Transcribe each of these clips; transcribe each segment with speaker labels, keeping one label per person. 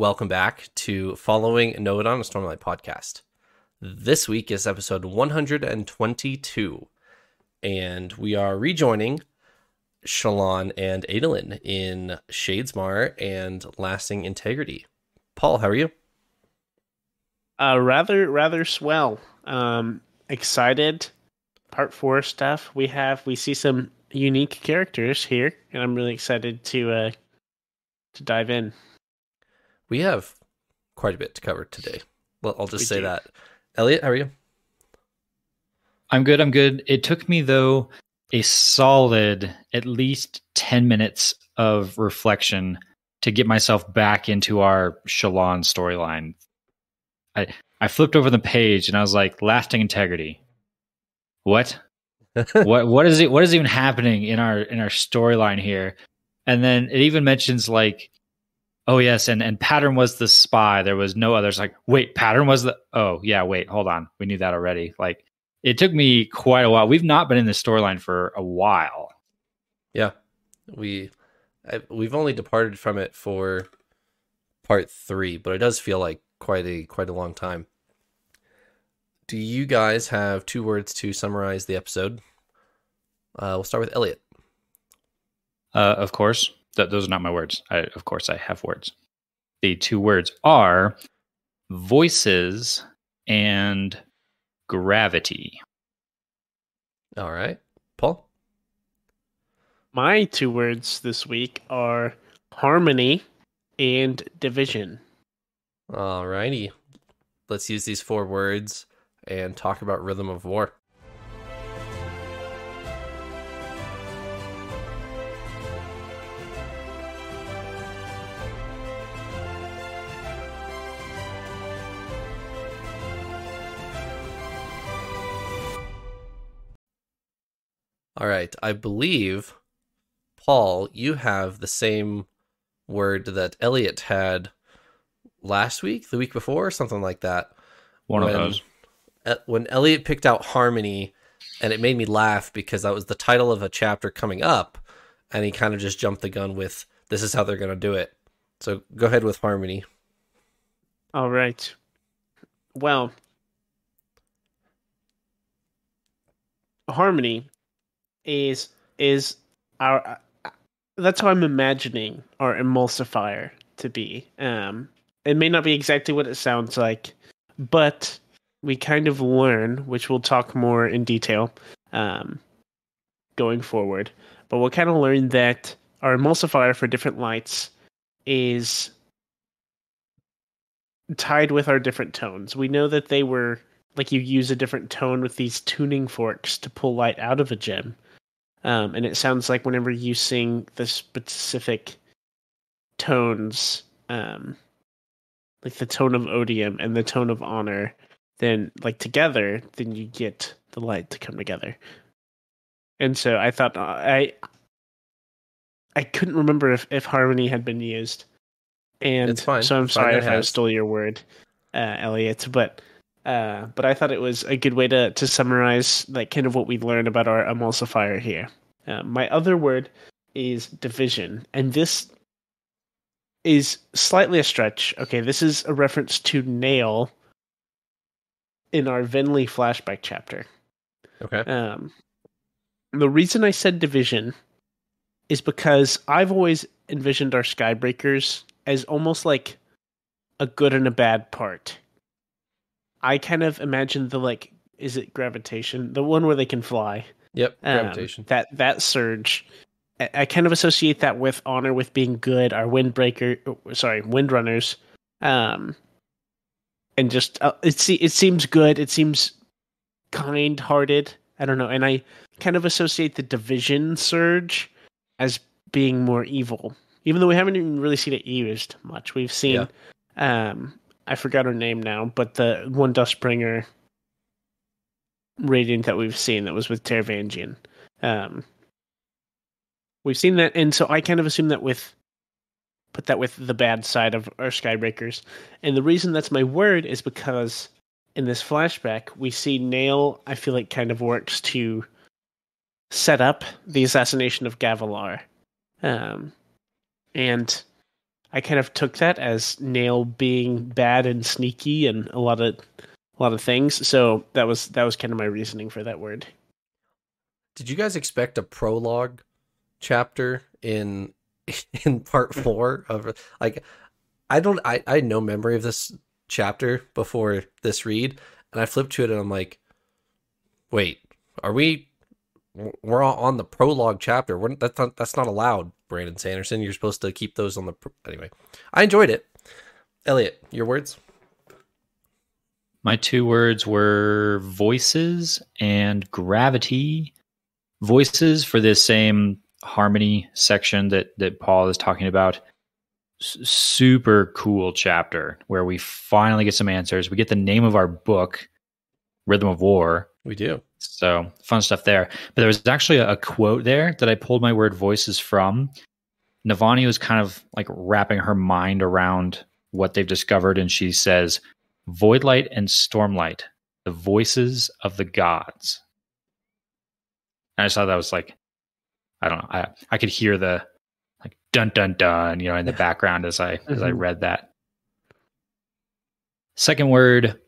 Speaker 1: welcome back to Following Note on a Stormlight podcast. This week is episode 122, and we are rejoining Shallan and Adolin in Shadesmar and Lasting Integrity. Paul, how are you?
Speaker 2: Uh, rather, rather swell. Um, excited. Part four stuff. We have we see some unique characters here, and I'm really excited to uh to dive in.
Speaker 1: We have quite a bit to cover today. Well, I'll just
Speaker 2: We
Speaker 1: say
Speaker 2: do.
Speaker 1: that. Elliot, how are you?
Speaker 3: I'm good. I'm good. It took me though a solid at least 10 minutes of reflection to get myself back into our Shallan storyline. I I flipped over the page and I was like, lasting integrity. What? what what is it what is even happening in our in our storyline here? And then it even mentions like Oh yes, and and pattern was the spy. There was no others. Like, wait, pattern was the. Oh yeah, wait, hold on. We knew that already. Like, it took me quite a while. We've not been in this storyline for a while.
Speaker 1: Yeah, we I, we've only departed from it for part three, but it does feel like quite a quite a long time. Do you guys have two words to summarize the episode? Uh, we'll start with Elliot.
Speaker 3: Uh, of course, th- those are not my words. I, of course, I have words. The two words are voices and gravity.
Speaker 1: All right, Paul.
Speaker 2: My two words this week are harmony and division.
Speaker 1: All righty, let's use these four words and talk about Rhythm of War. All right, I believe, Paul, you have the same word that Elliot had last week, the week before, something like that.
Speaker 3: One
Speaker 1: When-
Speaker 3: of those.
Speaker 1: When Elliot picked out Harmony, and it made me laugh because that was the title of a chapter coming up, and he kind of just jumped the gun with, "This is how they're going to do it." So go ahead with Harmony.
Speaker 2: All right. Well, harmony is is our uh, that's how I'm imagining our emulsifier to be. Um, it may not be exactly what it sounds like, but we kind of learn, which we'll talk more in detail um, going forward. But we'll kind of learn that our emulsifier for different lights is tied with our different tones. We know that they were like you use a different tone with these tuning forks to pull light out of a gem. Um, and it sounds like whenever you sing the specific tones, um, like the tone of odium and the tone of honor, then like together, then you get the light to come together. And so I thought uh, I I couldn't remember if, if harmony had been used. And
Speaker 1: It's fine.
Speaker 2: so I'm sorry if I stole your word, uh, Elliot, but uh, but I thought it was a good way to to summarize like kind of what we learned about our emulsifier here. Uh, my other word is division, and this is slightly a stretch. Okay, this is a reference to Nale in our Venli flashback chapter.
Speaker 1: Okay.
Speaker 2: Um, the reason I said division is because I've always envisioned our Skybreakers as almost like a good and a bad part. I kind of imagine the like, is it gravitation? The one where they can fly.
Speaker 1: Yep.
Speaker 2: Um,
Speaker 1: Gravitation.
Speaker 2: That that surge. I, I kind of associate that with honor, with being good. Our windbreaker, oh, sorry, windrunners, um, and just uh, it se- it seems good. It seems kind-hearted. I don't know, and I kind of associate the division surge as being more evil, even though we haven't even really seen it used much. We've seen, um, I forgot her name now, but the one Dustbringer radiant that we've seen that was with Taravangian. Um, we've seen that, and so I kind of assume that with put that with the bad side of our Skybreakers. And the reason that's my word is because in this flashback we see Nale. I feel like kind of works to set up the assassination of Gavilar, um, and I kind of took that as Nale being bad and sneaky and a lot of a lot of things. So that was that was kind of my reasoning for that word.
Speaker 1: Did you guys expect a prologue chapter in in part four of like I don't I, I had no memory of this chapter before this read and I flipped to it and I'm like wait are we we're all on the prologue chapter we're, that's not that's not allowed Brandon Sanderson you're supposed to keep those on the anyway I enjoyed it Elliot your words
Speaker 3: my two words were voices and gravity voices for this same harmony section that that Paul is talking about. S- super cool chapter where we finally get some answers. We get the name of our book, Rhythm of War.
Speaker 1: We do.
Speaker 3: So fun stuff there. But there was actually a, a quote there that I pulled my word voices from. Navani was kind of like wrapping her mind around what they've discovered, and she says, Voidlight and Stormlight, the voices of the gods. And I saw that was like I don't know. I I could hear the like dun dun dun, you know, in the background as I as I mm-hmm. read that. Second word,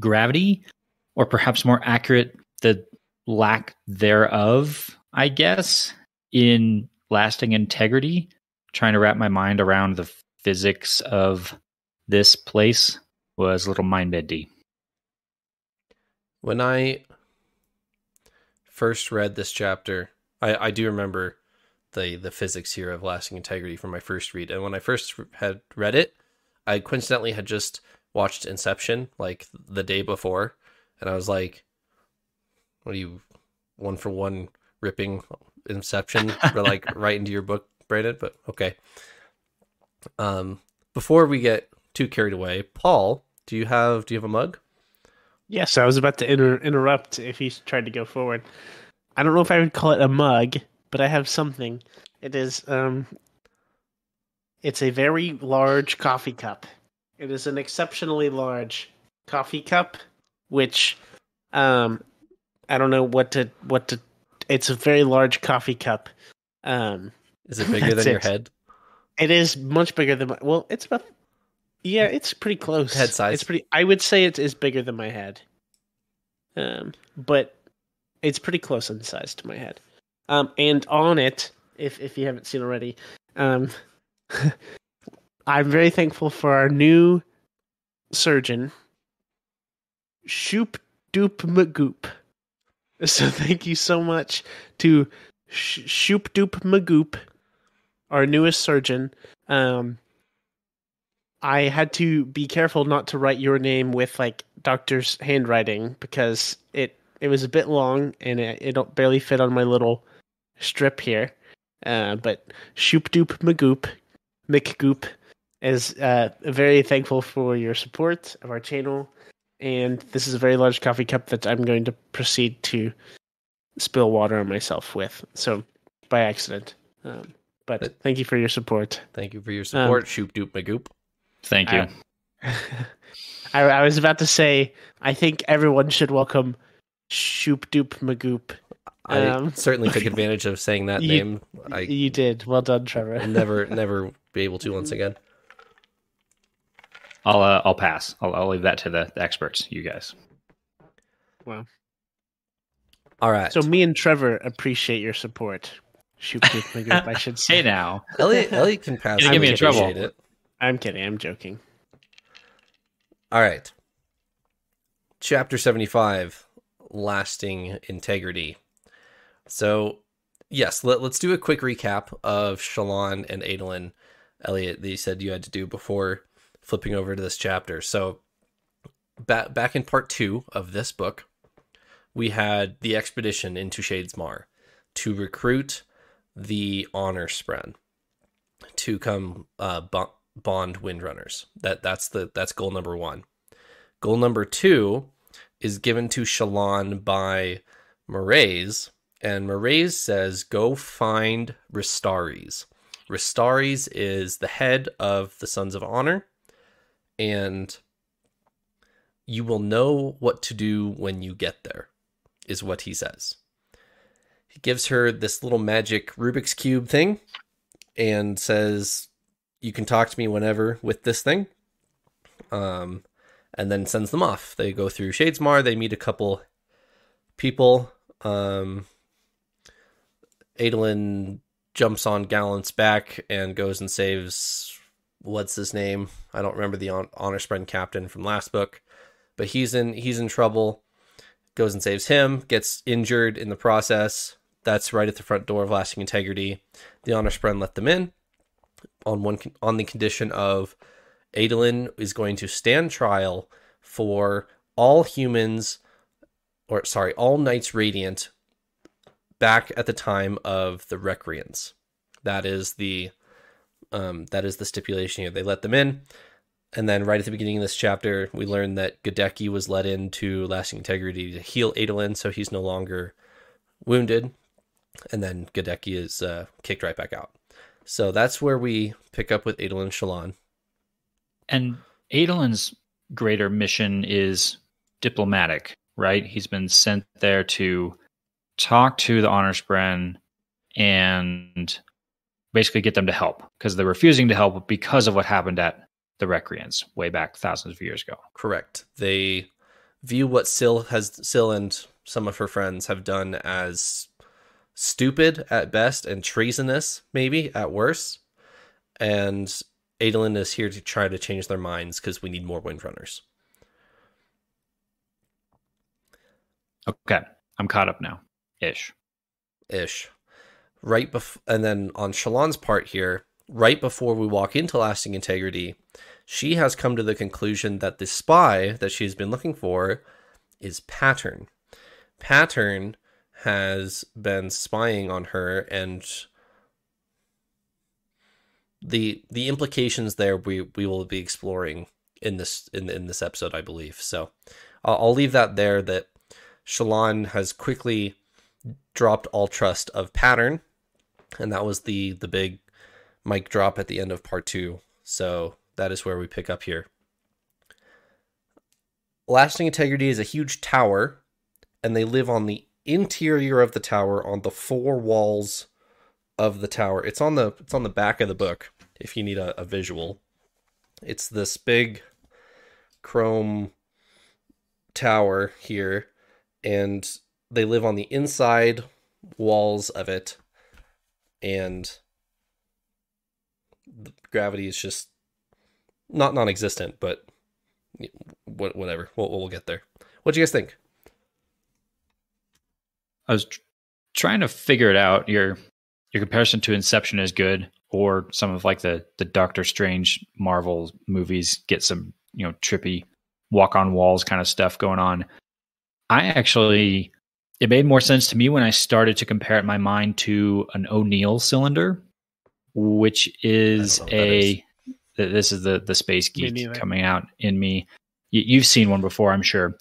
Speaker 3: gravity, or perhaps more accurate, the lack thereof, I guess, in lasting integrity. Trying to wrap my mind around the physics of this place was a little mind bendy.
Speaker 1: When I first read this chapter, I, I do remember the the physics here of lasting integrity from my first read. And when I first had read it, I coincidentally had just watched Inception like the day before, and I was like, "What are you one for one ripping Inception for like right into your book, Brandon?" But okay. Um, before we get too carried away, Paul, do you have do you have a mug?
Speaker 2: Yes, I was about to inter- interrupt if he tried to go forward. I don't know if I would call it a mug, but I have something. It is um it's a very large coffee cup. It is an exceptionally large coffee cup which um I don't know what to what to it's a very large coffee cup. Um
Speaker 1: is it bigger than your head?
Speaker 2: It is much bigger than my well, it's about yeah, it's pretty close.
Speaker 1: Head size.
Speaker 2: It's pretty I would say it is bigger than my head. Um but it's pretty close in size to my head. Um, and on it, if if you haven't seen already, um, I'm very thankful for our new surgeon, Shoop Doop Magoop. So thank you so much to Shoop Doop Magoop, our newest surgeon. Um, I had to be careful not to write your name with like doctor's handwriting because it it was a bit long and it, it barely fit on my little strip here. Uh, but Shoop Doop Magoop, McGoop, is uh, very thankful for your support of our channel. And this is a very large coffee cup that I'm going to proceed to spill water on myself with. So, by accident. Um, but thank you for your support.
Speaker 1: Thank you for your support, um, Shoop Doop Magoop.
Speaker 3: Thank you.
Speaker 2: I, I, I was about to say, I think everyone should welcome Shoop Doop Magoop.
Speaker 1: I um, certainly took advantage of saying that
Speaker 2: you,
Speaker 1: name.
Speaker 2: I you did. Well done, Trevor.
Speaker 1: I'll never, never be able to once again.
Speaker 3: I'll uh, I'll pass. I'll, I'll leave that to the, the experts. You guys.
Speaker 2: Wow.
Speaker 1: All right.
Speaker 2: So me and Trevor appreciate your support. Shoop Doop Magoop. I should say
Speaker 3: hey now.
Speaker 1: Elliot, Elliot can pass.
Speaker 3: Give me in trouble.
Speaker 1: It.
Speaker 2: I'm kidding. I'm joking.
Speaker 1: All right. Chapter seventy-five lasting integrity. So, yes, let, us do a quick recap of Shallan and Adolin, Elliot, that you said you had to do before flipping over to this chapter. So, back, back in part two of this book, we had the expedition into Shadesmar to recruit the honor spren to come uh, bond windrunners. That that's the that's goal number one. Goal number two is given to Shallan by Mraize, and Mraize says, "Go find Restares." Restares is the head of the Sons of Honor, and you will know what to do when you get there, is what he says. He gives her this little magic Rubik's Cube thing and says, you can talk to me whenever with this thing. Um, and then sends them off. They go through Shadesmar. They meet a couple people. Um, Adolin jumps on Gallant's back and goes and saves what's his name? I don't remember the honor spren captain from last book, but he's in he's in trouble. Goes and saves him, gets injured in the process. That's right at the front door of lasting integrity. The honor spren let them in on one on the condition of Adolin is going to stand trial for all humans or sorry, all knights radiant back at the time of the Recreants. That is the um, that is the stipulation here. They let them in, and then right at the beginning of this chapter, we learn that Godeke was let into lasting integrity to heal Adolin, so he's no longer wounded, and then Godeke is uh, kicked right back out. So that's where we pick up with Adolin Shallan.
Speaker 3: And Adolin's greater mission is diplomatic, right? He's been sent there to talk to the honor spren and basically get them to help because they're refusing to help because of what happened at the Recreants way back thousands of years ago.
Speaker 1: Correct. They view what Syl has Syl and some of her friends have done as stupid at best and treasonous maybe at worst. And Adolin is here to try to change their minds because we need more Windrunners.
Speaker 3: Okay, I'm caught up now, ish,
Speaker 1: ish. Right before, and then on Shallan's part here, right before we walk into lasting integrity, she has come to the conclusion that the spy that she's been looking for is Pattern. Pattern has been spying on her and the the implications there we we will be exploring in this in in this episode I believe. So I'll, I'll leave that there that Shallan has quickly dropped all trust of pattern and that was the the big mic drop at the end of part 2. So that is where we pick up here. Lasting Integrity is a huge tower and they live on the interior of the tower on the four walls of the tower. It's on the it's on the back of the book if you need a, a visual. It's this big chrome tower here, and they live on the inside walls of it, and the gravity is just not non-existent, but whatever. We'll, we'll get there. What do you guys think?
Speaker 3: I was tr- trying to figure it out. Your your comparison to Inception is good, or some of like the the Doctor Strange Marvel movies get some you know trippy walk on walls kind of stuff going on. I actually it made more sense to me when I started to compare it in my mind to an O'Neill cylinder, which is a is. this is the the space geek coming out in me. You've seen one before, I'm sure.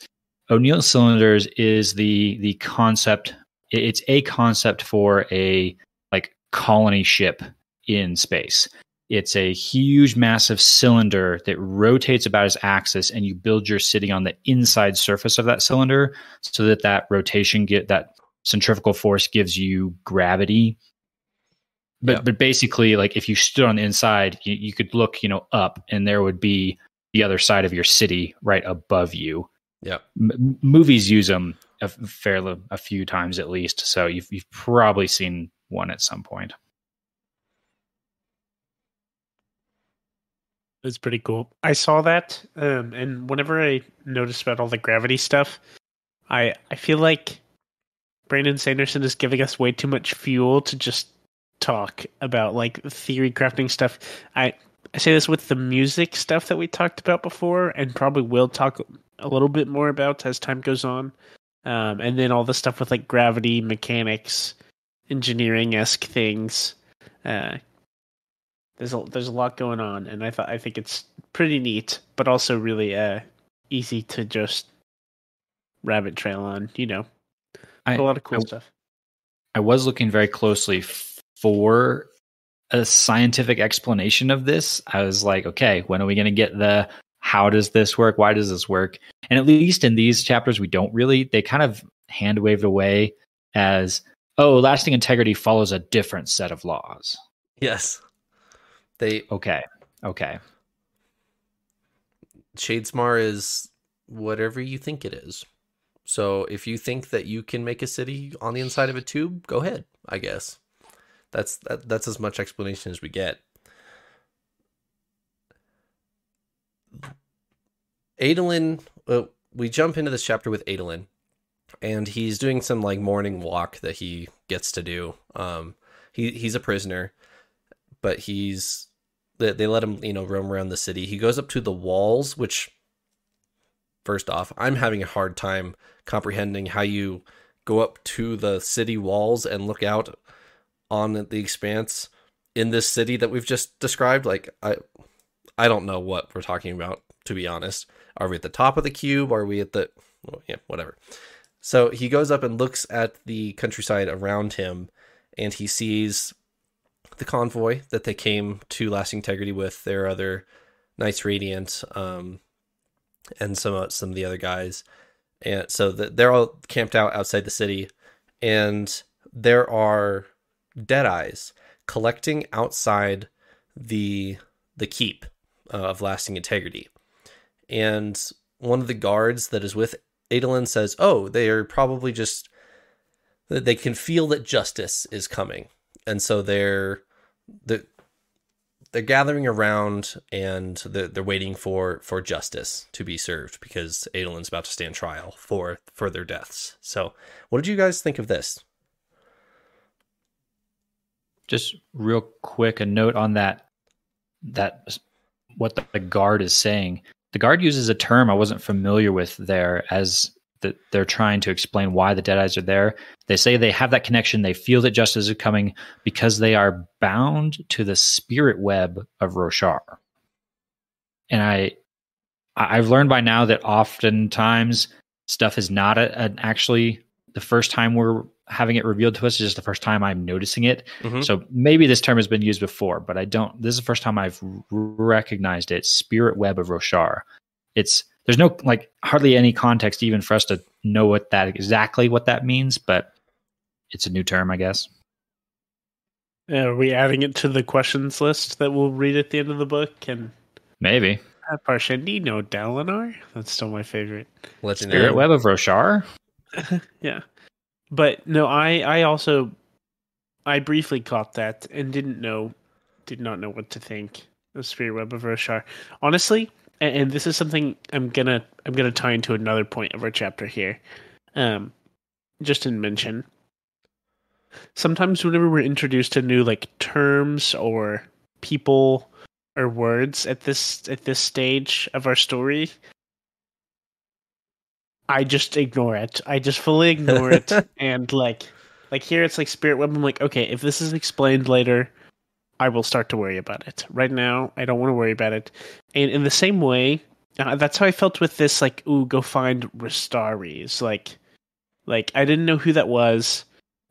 Speaker 3: O'Neill cylinders is the the concept. It's a concept for a like colony ship in space. It's a huge, massive cylinder that rotates about its axis, and you build your city on the inside surface of that cylinder, so that that rotation get that centrifugal force gives you gravity. But but basically, like if you stood on the inside, you, you could look, you know, up, and there would be the other side of your city right above you.
Speaker 1: Yeah,
Speaker 3: M- movies use them a fairly a few times at least, so you've you've probably seen one at some point.
Speaker 2: It's pretty cool. I saw that, um, and whenever I noticed about all the gravity stuff, I I feel like Brandon Sanderson is giving us way too much fuel to just talk about like theory crafting stuff. I I say this with the music stuff that we talked about before, and probably will talk a little bit more about as time goes on. Um, and then all the stuff with like gravity mechanics, engineering esque things. Uh, there's a there's a lot going on, and I thought I think it's pretty neat, but also really uh easy to just rabbit trail on. You know, I, a lot of cool I, stuff.
Speaker 3: I was looking very closely for a scientific explanation of this. I was like, okay, when are we going to get the how does this work? Why does this work? And at least in these chapters, we don't really. They kind of hand waved away as, oh, lasting integrity follows a different set of laws.
Speaker 1: Yes They
Speaker 3: Okay. Okay.
Speaker 1: Shadesmar is whatever you think it is. So if you think that you can make a city on the inside of a tube, go ahead. I guess that's that, that's as much explanation as we get. Adolin, uh, we jump into this chapter with Adolin, and he's doing some like morning walk that he gets to do. Um, he he's a prisoner, but he's they, they let him you know roam around the city. He goes up to the walls, which first off, I'm having a hard time comprehending how you go up to the city walls and look out on the expanse in this city that we've just described. Like I I don't know what we're talking about to be honest. Are we at the top of the cube? Are we at the well, yeah, whatever. So he goes up and looks at the countryside around him and he sees the convoy that they came to Lasting Integrity with their other Knights Radiant um, and some some of the other guys. And so the, they're all camped out outside the city and there are dead eyes collecting outside the the keep uh, of lasting integrity and one of the guards that is with Adolin says, "Oh, they are probably just that they can feel that justice is coming, and so they're the they're gathering around and they're, they're waiting for for justice to be served because Adolin's about to stand trial for for their deaths. So, what did you guys think of this?
Speaker 3: Just real quick, a note on that that what the, the guard is saying. The guard uses a term I wasn't familiar with there as that they're trying to explain why the dead eyes are there. They say they have that connection. They feel that justice is coming because they are bound to the spirit web of Roshar. And I, I've learned by now that oftentimes stuff is not a, an actually the first time we're having it revealed to us is just the first time I'm noticing it.
Speaker 1: Mhm.
Speaker 3: So maybe this term has been used before, but I don't. This is the first time I've recognized it. Spirit web of Roshar. It's there's no like hardly any context even for us to know what that exactly what that means, but it's a new term, I guess.
Speaker 2: Are we adding it to the questions list that we'll read at the end of the book? And
Speaker 3: Maybe
Speaker 2: uh, Parshendi, no Dalinar? That's still my favorite.
Speaker 1: Legendary.
Speaker 3: Spirit web of Roshar.
Speaker 2: yeah. But no, I I also I briefly caught that and didn't know did not know what to think of Spirit Web of Roshar. Honestly, and, and this is something I'm gonna I'm gonna tie into another point of our chapter here. Um just in mention. Sometimes whenever we're introduced to new like terms or people or words at this at this stage of our story, I just ignore it. I just fully ignore it and like like here it's like spirit web I'm like okay, if this is explained later, I will start to worry about it. Right now, I don't want to worry about it. And in the same way, uh, that's how I felt with this like ooh, go find Restares. Like like I didn't know who that was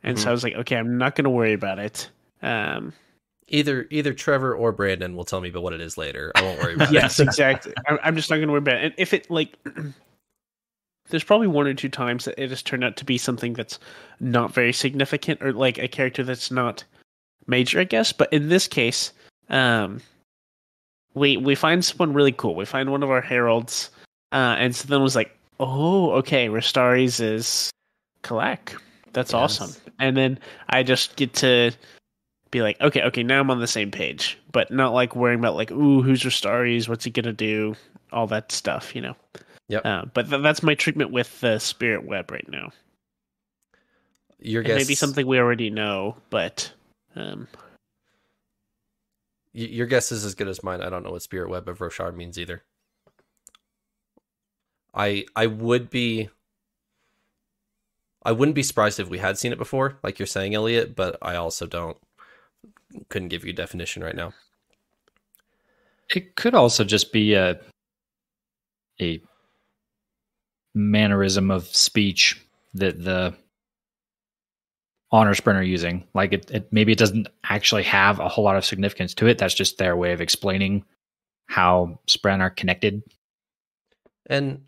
Speaker 2: and so
Speaker 1: Mhm.
Speaker 2: I was like okay, I'm not going to worry about it. Um
Speaker 1: Either either Trevor or Brandon will tell me about what it is later. I won't worry about
Speaker 2: yes,
Speaker 1: it.
Speaker 2: Yes, exactly. I'm, I'm just not going to worry about it. And if it like, there's probably one or two times that it has turned out to be something that's not very significant, or like a character that's not major, I guess. But in this case, um, we we find someone really cool. We find one of our heralds, uh, and so then it was like, oh, okay, Restares is Kalak. That's
Speaker 1: Yes.
Speaker 2: awesome. And then I just get to be like, okay, okay, now I'm on the same page, but not like worrying about like, ooh, who's Restares? What's he gonna do? All that stuff, you know.
Speaker 1: Yep.
Speaker 2: Uh, but th- that's my treatment with the spirit web right now.
Speaker 1: Your guess
Speaker 2: may be something we already know, but um,
Speaker 1: y- your guess is as good as mine. I don't know what Spirit Web of Roshar means either. I I would be I wouldn't be surprised if we had seen it before, like you're saying, Elliot, but I also don't couldn't give you a definition right now.
Speaker 3: It could also just be a a mannerism of speech that the honor spren are using. Like it, it maybe it doesn't actually have a whole lot of significance to it. That's just their way of explaining how Spren are connected.
Speaker 1: And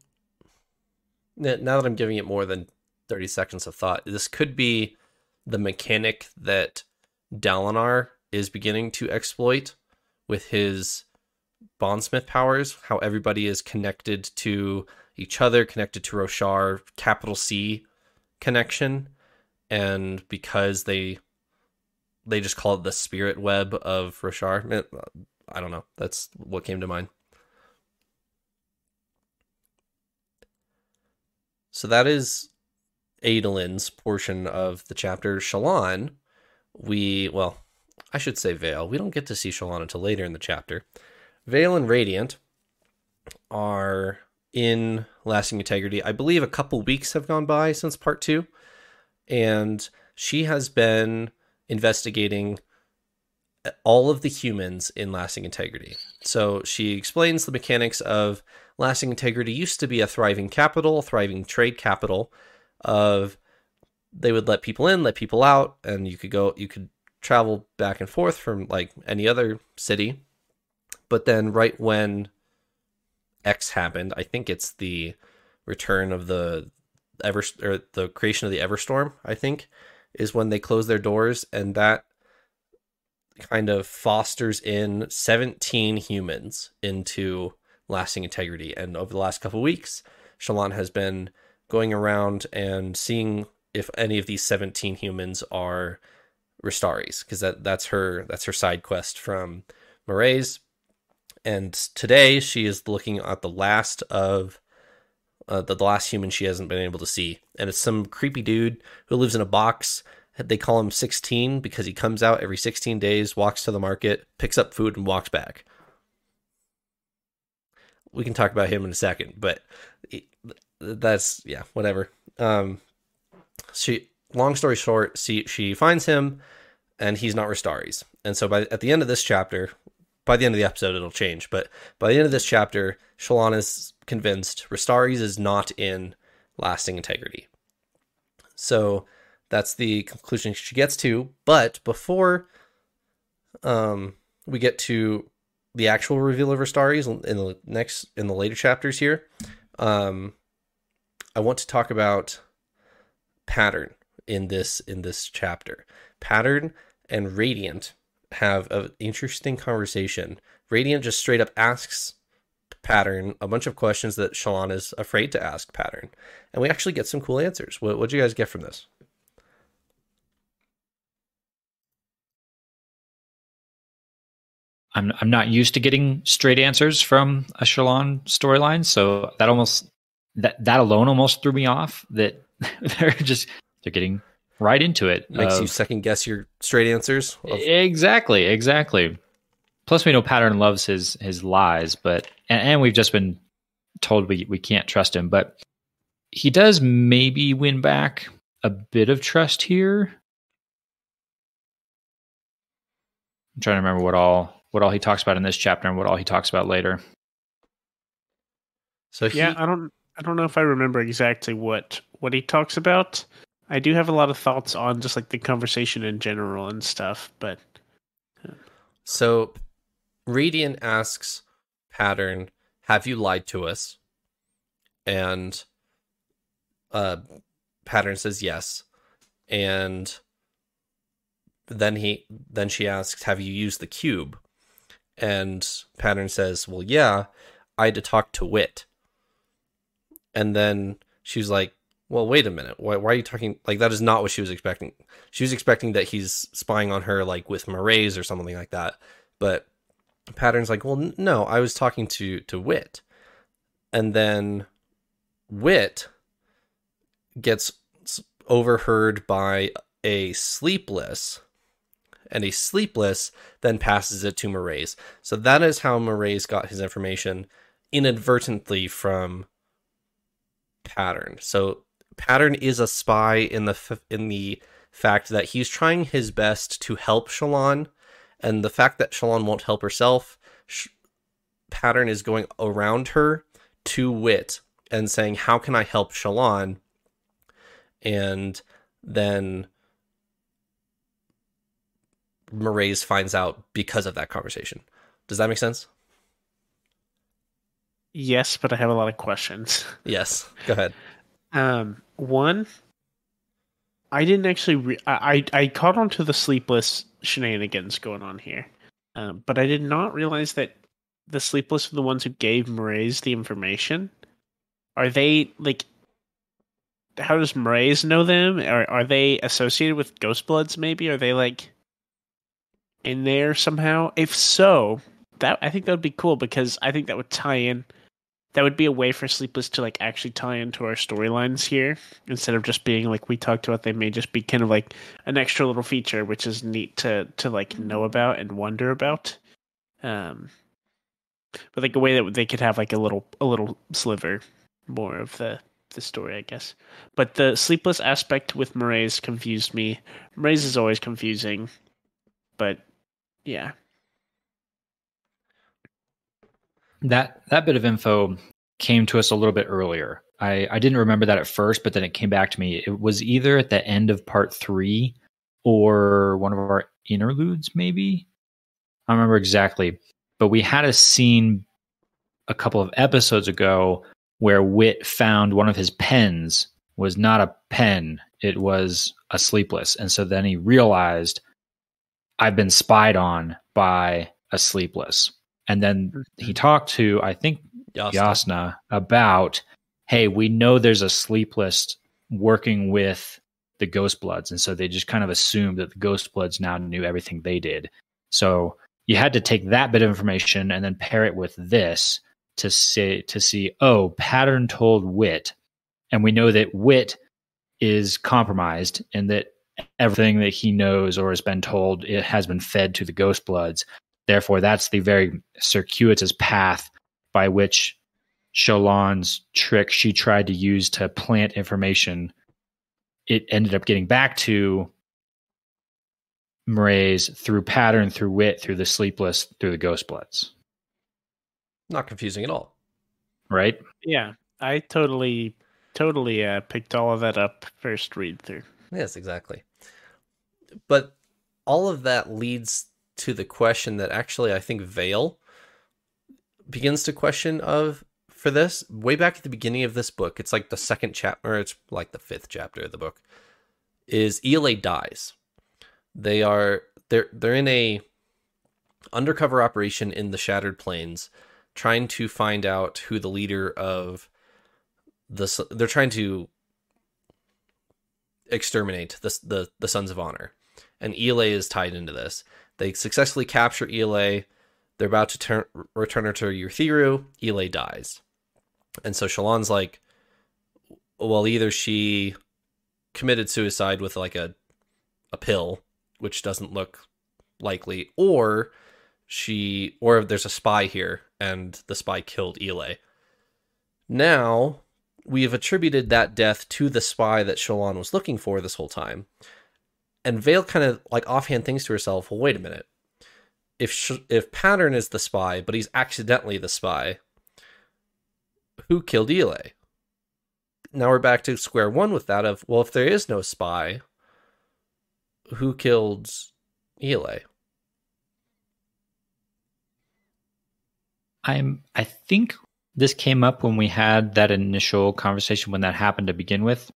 Speaker 1: now that I'm giving it more than 30 seconds of thought, this could be the mechanic that Dalinar is beginning to exploit with his bondsmith powers, how everybody is connected to each other, connected to Roshar, capital C connection, and because they they just call it the spirit web of Roshar. Eh, I don't know. That's what came to mind. So that is Adolin's portion of the chapter. Shallan, we well, I should say Vale. We don't get to see Shallan until later in the chapter. Vale and Radiant are in lasting integrity. I believe a couple weeks have gone by since part two, and she has been investigating all of the humans in lasting integrity. So she explains the mechanics of lasting integrity used to be a thriving capital, thriving trade capital of they would let people in, let people out, and you could go you could travel back and forth from like any other city. But then right when X happened, I think it's the return of the ever or the creation of the Everstorm, I think, is when they close their doors and that kind of fosters in 17 humans into lasting integrity. And over the last couple weeks, shallan has been going around and seeing if any of these 17 humans are Restares, because that, that's her that's her side quest from Mraize. And today she is looking at the last of uh, the, the last human she hasn't been able to see, and it's some creepy dude who lives in a box they call him 16 because he comes out every 16 days, walks to the market, picks up food, and walks back. We can talk about him in a second, but that's yeah, whatever. Um, she long story short, she she finds him, and he's not Restares. And so by at the end of this chapter, by the end of the episode, it'll change. But by the end of this chapter, Shallan is convinced Restares is not in lasting integrity. So that's the conclusion she gets to. But before um, we get to the actual reveal of her stories in the next in the later chapters here, um, I want to talk about pattern in this in this chapter. Pattern and Radiant have an interesting conversation. Radiant just straight up asks Pattern a bunch of questions that Shallan is afraid to ask Pattern, and we actually get some cool answers. What did you guys get from this?
Speaker 3: I'm I'm not used to getting straight answers from a Shallan storyline, so that almost that that alone almost threw me off. That they're just they're getting right into it.
Speaker 1: Makes you second guess your straight answers.
Speaker 3: Of- exactly, exactly. Plus, we know Pattern loves his his lies, but and, and we've just been told we we can't trust him, but he does maybe win back a bit of trust here. I'm trying to remember what all what all he talks about in this chapter and what all he talks about later.
Speaker 2: So he, yeah, I don't I don't know if I remember exactly what what he talks about. I do have a lot of thoughts on just like the conversation in general and stuff, but
Speaker 1: so Radiant asks Pattern, "Have you lied to us?" And uh Pattern says yes. And then he then she asks, "Have you used the cube?" And Pattern says, Well, yeah, I had to talk to Wit. And then she's like, Well, wait a minute. Why, why are you talking? Like, that is not what she was expecting. She was expecting that he's spying on her, like with Mraize or something like that. But Pattern's like, Well, no, I was talking to, to Wit. And then Wit gets overheard by a sleepless and a sleepless then passes it to Mraize. So that is how Mraize got his information inadvertently from Pattern. So Pattern is a spy in the in the fact that he's trying his best to help Shallan, and the fact that Shallan won't help herself, Sh- Pattern is going around her to Wit and saying, "How can I help Shallan?" And then Mraize finds out because of that conversation. Does that make sense?
Speaker 2: Yes, but I have a lot of questions.
Speaker 1: Yes, go ahead.
Speaker 2: Um, one, I didn't actually. Re- I, I I caught on to the sleepless shenanigans going on here. Um, but I did not realize that the Sleepless were the ones who gave Mraize the information. Are they like? How does Mraize know them? Are are they associated with Ghostbloods? Maybe are they like in there somehow? If so, that I think that would be cool because I think that would tie in. That would be a way for Sleepless to like actually tie into our storylines here instead of just being like we talked about. They may just be kind of like an extra little feature, which is neat to to like know about and wonder about. Um, but like a way that they could have like a little a little sliver more of the the story, I guess. But the sleepless aspect with Mraize confused me. Mraize is always confusing, but yeah,
Speaker 3: That that bit of info came to us a little bit earlier. I, I didn't remember that at first, but then it came back to me. It was either at the end of part three or one of our interludes, maybe. I remember exactly. But we had a scene a couple of episodes ago where Wit found one of his pens was not a pen, it was a sleepless. And so then he realized I've been spied on by a sleepless. And then he mm-hmm. talked to, I think,
Speaker 1: Jasnah.
Speaker 3: Jasnah about, hey, we know there's a sleepless working with the Ghost Bloods, and so they just kind of assumed that the Ghost Bloods now knew everything they did. So you had to take that bit of information and then pair it with this to say to see, oh, pattern told Wit, and we know that Wit is compromised and that everything that he knows or has been told it has been fed to the Ghost Bloods. Therefore, that's the very circuitous path by which Shallan's trick she tried to use to plant information, it ended up getting back to Mraize through pattern, through wit, through the sleepless, through the ghost bloods.
Speaker 1: Not confusing at all.
Speaker 3: Right?
Speaker 2: yeah, I totally totally uh, picked all of that up first read through.
Speaker 1: Yes, exactly. But all of that leads to the question that actually I think Vale begins to question of for this way back at the beginning of this book. It's like the second chapter, or it's like the fifth chapter of the book. Is Ialai dies? They are they're they're in a undercover operation in the Shattered Plains, trying to find out who the leader of the. They're trying to exterminate the the, the Sons of Honor, and Ialai is tied into this. They successfully capture Ialai. They're about to turn, return her to Urithiru. Ialai dies, and so Shallan's like, well, either she committed suicide with like a a pill, which doesn't look likely, or she or there's a spy here and the spy killed Ialai. Now we have attributed that death to the spy that Shallan was looking for this whole time. And Vale kind of like offhand thinks to herself, "Well, wait a minute. If Sh- if Pattern is the spy, but he's accidentally the spy, who killed Ialai?" Now we're back to square one with that of, well, if there is no spy, who killed Ialai?
Speaker 3: I'm I think this came up when we had that initial conversation when that happened to begin with.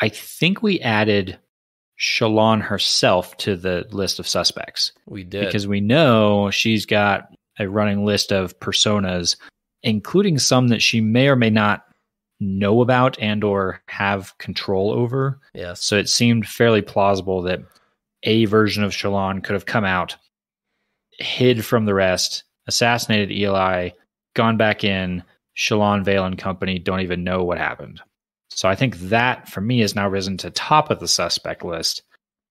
Speaker 3: I think we added Shallan herself to the list of suspects
Speaker 1: We did.
Speaker 3: because we know she's got a running list of personas, including some that she may or may not know about and or have control over.
Speaker 1: yes.
Speaker 3: So it seemed fairly plausible that a version of Shallan could have come out, hid from the rest, assassinated Ialai, gone back in. Shallan, Vale, and company don't even know what happened. So I think that, for me, has now risen to top of the suspect list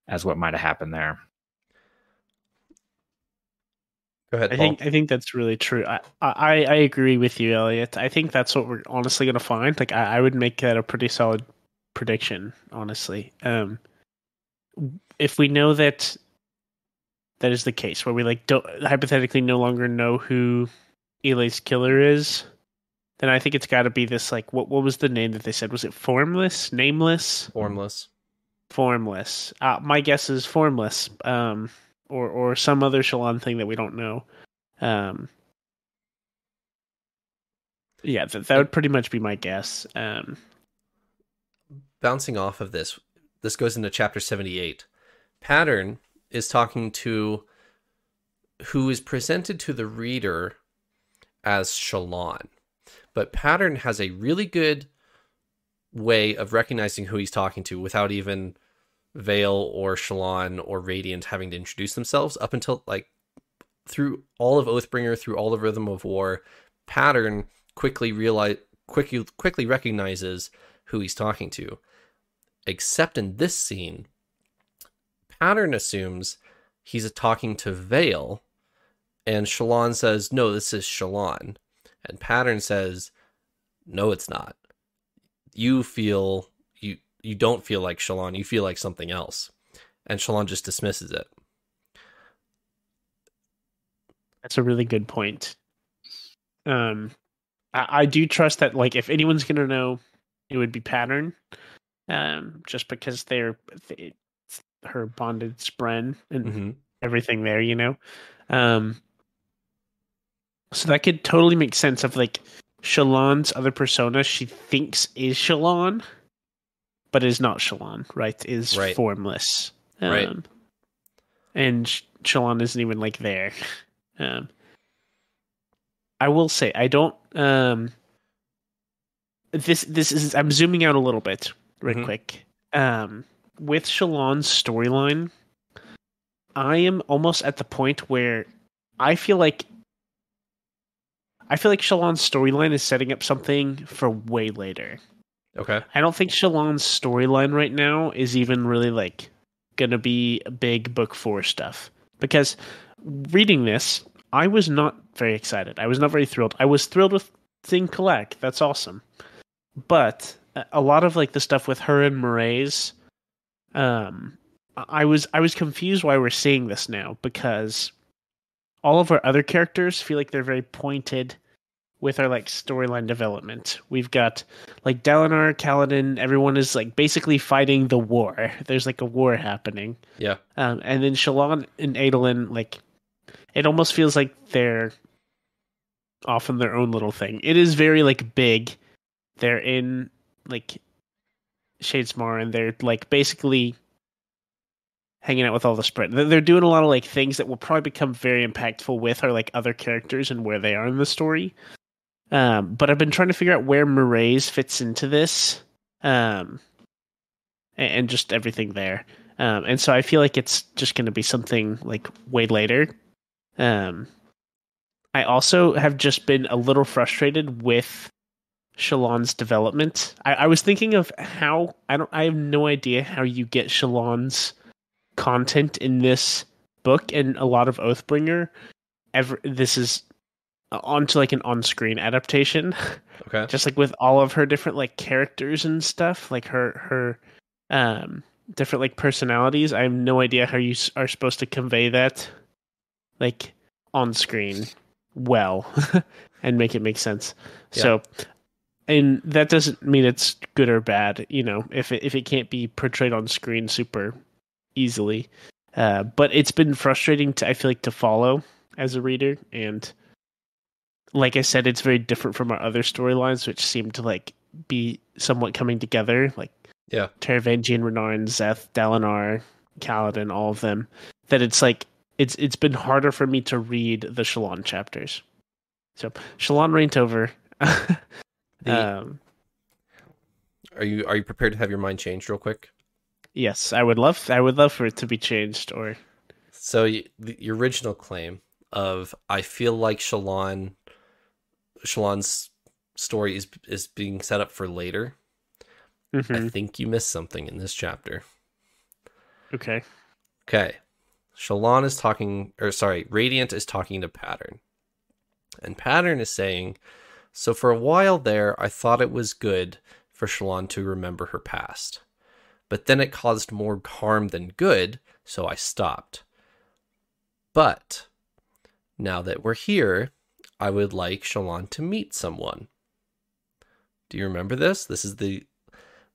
Speaker 3: as what might have happened there.
Speaker 1: Go ahead.
Speaker 2: I
Speaker 1: Paul.
Speaker 2: think I think that's really true. I, I I agree with you, Elliot. I think that's what we're honestly gonna find. Like I, I would make that a pretty solid prediction, honestly. Um, if we know that that is the case, where we like don't hypothetically no longer know who Ialai's killer is, then I think it's got to be this like what what was the name that they said? Was it formless, nameless?
Speaker 1: formless.
Speaker 2: formless. Uh, my guess is formless, um, or or some other Shallan thing that we don't know. Um, yeah, that that would pretty much be my guess. Um,
Speaker 1: bouncing off of this, this goes into chapter 78. Pattern is talking to who is presented to the reader as Shallan. But Pattern has a really good way of recognizing who he's talking to without even Vale or Shallan or Radiant having to introduce themselves up until like through all of Oathbringer, through all of Rhythm of War, Pattern quickly realize quickly quickly recognizes who he's talking to. Except in this scene, Pattern assumes he's talking to Vale, and Shallan says, "No, this is Shallan," and Pattern says, "No, it's not. You feel you you don't feel like Shallan. You feel like something else," and Shallan just dismisses it.
Speaker 2: That's a really good point. Um, I, I do trust that. Like, if anyone's gonna know, it would be Pattern. Um, just because they're it's her bonded spren and
Speaker 1: hmm
Speaker 2: everything there, you know. Um, so that could totally make sense of like Shallan's other persona. She thinks is Shallan, but is not Shallan, Right? Is
Speaker 1: Right.
Speaker 2: formless. Um,
Speaker 1: Right.
Speaker 2: And Shallan isn't even like there. Um, I will say I don't. Um, this this is I'm zooming out a little bit, real
Speaker 1: Mhm.
Speaker 2: quick. Um, with Shallan's storyline, I am almost at the point where I feel like I feel like Shallan's storyline is setting up something for way later.
Speaker 1: Okay.
Speaker 2: I don't think Shallan's storyline right now is even really like gonna be big book four stuff. Because reading this, I was not very excited. I was not very thrilled. I was thrilled with seeing Kalak. That's awesome. But a- a lot of like the stuff with her and Mraize, um, I was I was confused why we're seeing this now because all of our other characters feel like they're very pointed with our like storyline development. We've got like Dalinar, Kaladin, everyone is like basically fighting the war. There's like a war happening.
Speaker 1: Yeah.
Speaker 2: Um, and then Shallan and Adolin, like, it almost feels like they're off in their own little thing. It is very like big. They're in like Shadesmar, and they're like basically hanging out with all the spren. They're doing a lot of like things that will probably become very impactful with our like other characters and where they are in the story. Um, but I've been trying to figure out where Mraize fits into this, um, and, and just everything there. Um, and so I feel like it's just going to be something like way later. Um, I also have just been a little frustrated with Shallan's development. I, I was thinking of how I don't. I have no idea how you get Shallan's content in this book and a lot of Oathbringer. Ever this is onto like an on-screen adaptation
Speaker 1: Okay.
Speaker 2: just like with all of her different like characters and stuff like her her um different like personalities i have no idea how you are supposed to convey that like on screen well and make it make sense
Speaker 1: Yeah.
Speaker 2: so and that doesn't mean it's good or bad you know if it if it can't be portrayed on screen super easily uh but it's been frustrating to i feel like to follow as a reader and like I said, it's very different from our other storylines, which seem to like be somewhat coming together, like
Speaker 1: Yeah.
Speaker 2: Taravangian, Renarin, Szeth, Dalinar, Kaladin, all of them. That it's like it's it's been harder for me to read the Shallan chapters. So Shallan reigned over.
Speaker 1: The-
Speaker 2: um,
Speaker 1: Are you are you prepared to have your mind changed real quick?
Speaker 2: Yes, I would love I would love for it to be changed. Or
Speaker 1: So the, your original claim of I feel like Shallan Shallan's story is is being set up for later. I
Speaker 2: Mhm.
Speaker 1: think you missed something in this chapter.
Speaker 2: okay,
Speaker 1: Okay. Shallan is talking or sorry, Radiant is talking to Pattern. And Pattern is saying, "So for a while there, I thought it was good for Shallan to remember her past. But then it caused more harm than good, so I stopped. But now that we're here, I would like Shallan to meet someone." Do you remember this? This is the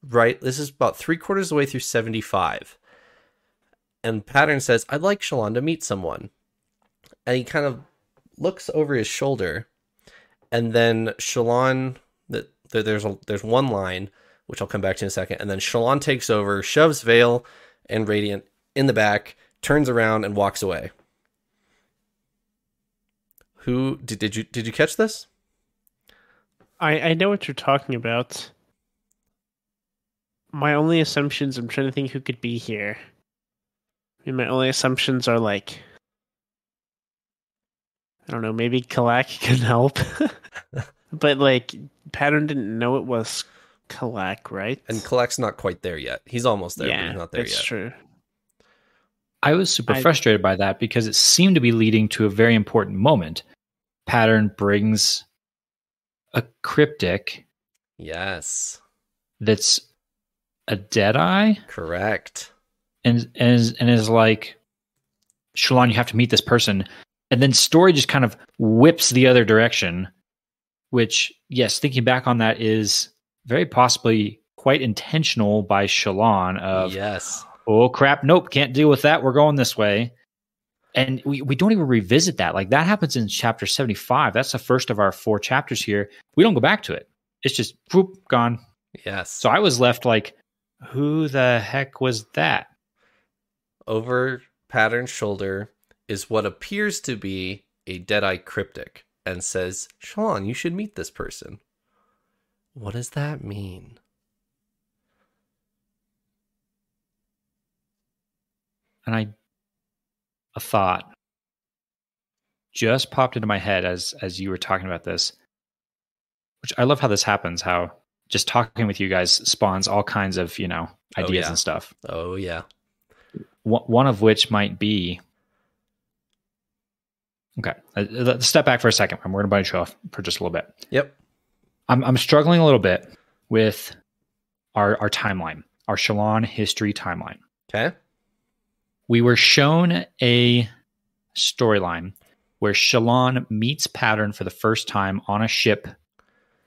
Speaker 1: right this is about three quarters of the way through 75 and Pattern says, I'd like Shallan to meet someone. And he kind of looks over his shoulder, and then Shallan, there's a, there's one line which I'll come back to in a second, and then Shallan takes over, shoves Vale and Radiant in the back, turns around and walks away. Who did, did you did you catch this?
Speaker 2: I I know what you're talking about. My only assumptions. I'm trying to think who could be here. I mean, my only assumptions are like, I don't know, maybe Kalak can help, but like Pattern didn't know it was Kalak, right?
Speaker 1: And Kalak's not quite there yet. He's almost there, but he's not there
Speaker 2: that's
Speaker 1: yet.
Speaker 2: true.
Speaker 3: I was super
Speaker 2: I-
Speaker 3: frustrated by that because it seemed to be leading to a very important moment. Pattern brings a cryptic
Speaker 1: Yes,
Speaker 3: that's a dead eye
Speaker 1: correct.
Speaker 3: and and is, and is like, Shallan, you have to meet this person, and then story just kind of whips the other direction. Which, yes, thinking back on that is very possibly quite intentional by Shallan. Of
Speaker 1: yes,
Speaker 3: oh crap, nope, can't deal with that. We're going this way. And we, we don't even revisit that. Like that happens in chapter 75. That's the first of our four chapters here. We don't go back to it. It's just whoop, gone.
Speaker 1: yes.
Speaker 3: So I was left like, who the heck was that?
Speaker 1: over Pattern's shoulder is what appears to be a Deadeye cryptic and says, Sean, you should meet this person. What does that mean?
Speaker 3: And I a thought just popped into my head as as you were talking about this. Which I love how this happens, how just talking with you guys spawns all kinds of, you know,
Speaker 1: Oh,
Speaker 3: ideas
Speaker 1: yeah.
Speaker 3: and stuff.
Speaker 1: Oh, yeah.
Speaker 3: one one of which might be okay uh, let's step back for a second we're going to bite you off for just a little bit
Speaker 1: Yep.
Speaker 3: I'm, I'm struggling a little bit with our our timeline our shallan history timeline
Speaker 1: Okay.
Speaker 3: we were shown a storyline where shallan meets pattern for the first time on a ship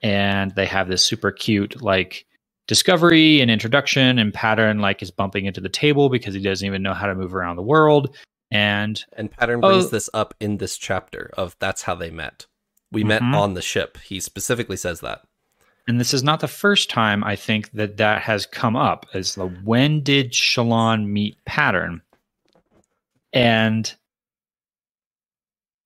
Speaker 3: and they have this super cute like discovery and introduction and pattern like is bumping into the table because he doesn't even know how to move around the world and
Speaker 1: And Pattern brings
Speaker 3: Oh.
Speaker 1: this up in this chapter of that's how they met. We met
Speaker 3: Mhm.
Speaker 1: on the ship. He specifically says that.
Speaker 3: and this is not the first time i think that that has come up as the when did shallan meet pattern and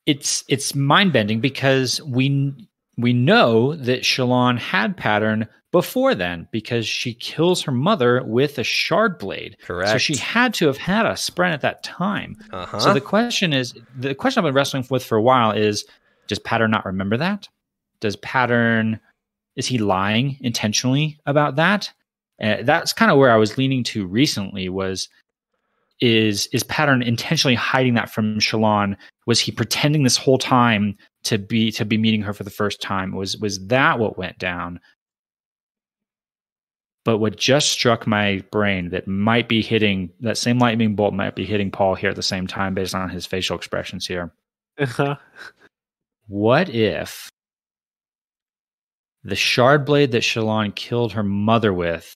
Speaker 3: it's it's mind-bending because we we know that shallan had pattern before then because she kills her mother with a shard blade
Speaker 1: Correct.
Speaker 3: so she had to have had a spren at that time
Speaker 1: uh-huh.
Speaker 3: So the question is the question I've been wrestling with for a while is does Pattern not remember that? Does Pattern is he lying intentionally about that? Uh, that's kind of where I was leaning to recently was is is Pattern intentionally hiding that from Shallan? Was he pretending this whole time to be to be meeting her for the first time? Was was that what went down? But what just struck my brain that might be hitting that same lightning bolt might be hitting Paul here at the same time based on his facial expressions here.
Speaker 2: Uh-huh.
Speaker 3: What if the shard blade that Shallan killed her mother with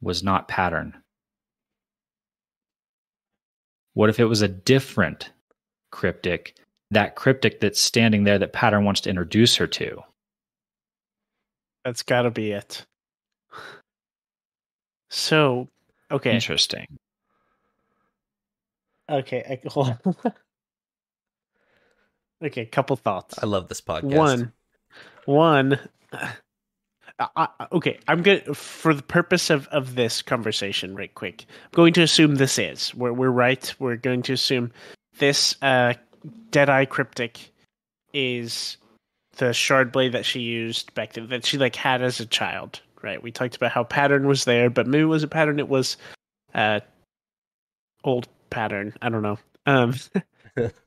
Speaker 3: was not pattern? What if it was a different cryptic? That cryptic that's standing there that pattern wants to introduce her to.
Speaker 2: That's got to be it. So, okay,
Speaker 3: Interesting.
Speaker 2: okay, I, hold on. Okay. Couple thoughts.
Speaker 1: I love this podcast.
Speaker 2: One, one. I, okay, I'm good for the purpose of of this conversation. Right, quick. I'm going to assume this is. We're we're right. We're going to assume this uh, Deadeye cryptic is the shard blade that she used back then, that she like had as a child. Right. We talked about how pattern was there, but maybe it was a pattern. It was uh, old pattern. I don't know. Um,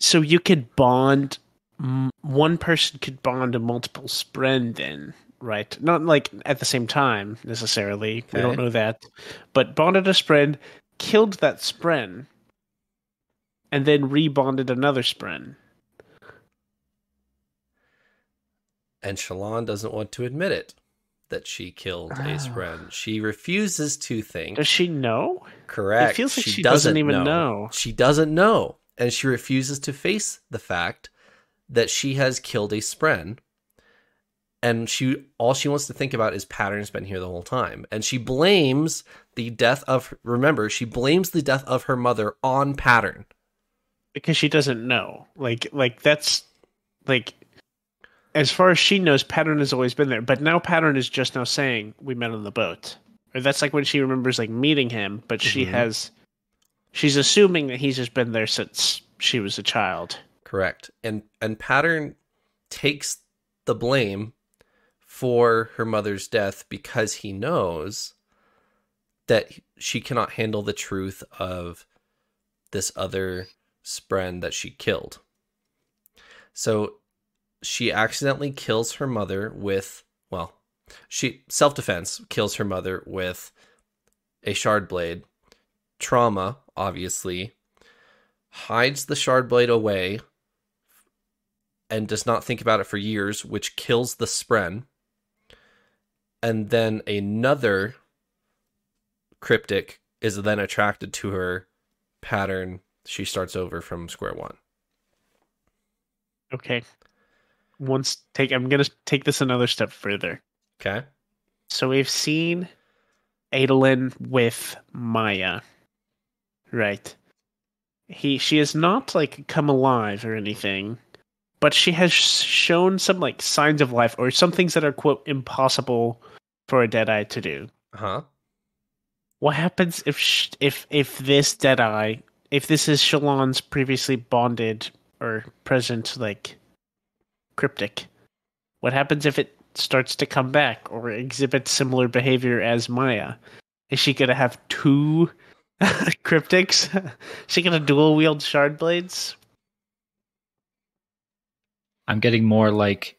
Speaker 2: so you could bond m- one person could bond a multiple spren then right not like at the same time necessarily we don't know that but bonded a spren killed that spren and then rebonded another spren
Speaker 1: And Shallan doesn't want to admit it that she killed a
Speaker 2: Ah.
Speaker 1: spren. She refuses to think.
Speaker 2: does she know
Speaker 1: Correct.
Speaker 2: it feels like she doesn't even know.
Speaker 1: She doesn't know. And she refuses to face the fact that she has killed a spren. And she all she wants to think about is pattern's been here the whole time. And she blames the death of remember, she blames the death of her mother on pattern.
Speaker 2: because she doesn't know. Like like that's like as far as she knows, pattern has always been there. But now pattern is just now saying we met on the boat. Or that's like when she remembers like meeting him, but she
Speaker 1: Mhm.
Speaker 2: has she's assuming that he's just been there since she was a child.
Speaker 1: Correct. And and Pattern takes the blame for her mother's death because he knows that she cannot handle the truth of this other spren that she killed. So she accidentally kills her mother with well, she self-defense kills her mother with a shard blade. Trauma, obviously, hides the shard blade away and does not think about it for years, which kills the spren. And then another cryptic is then attracted to her pattern. She starts over from square one.
Speaker 2: Okay. Once take I'm gonna take this another step further.
Speaker 1: Okay.
Speaker 2: So we've seen Adolin with Maya. Right. He she has not like come alive or anything, but she has shown some like signs of life or some things that are quote impossible for a dead eye to do.
Speaker 1: Huh?
Speaker 2: What happens if sh- if if this dead eye if this is Shallan's previously bonded or present like cryptic? What happens if it starts to come back or exhibit similar behavior as Maya? Is she gonna have two cryptics? Is she gonna dual wield shard blades?
Speaker 3: I'm getting more like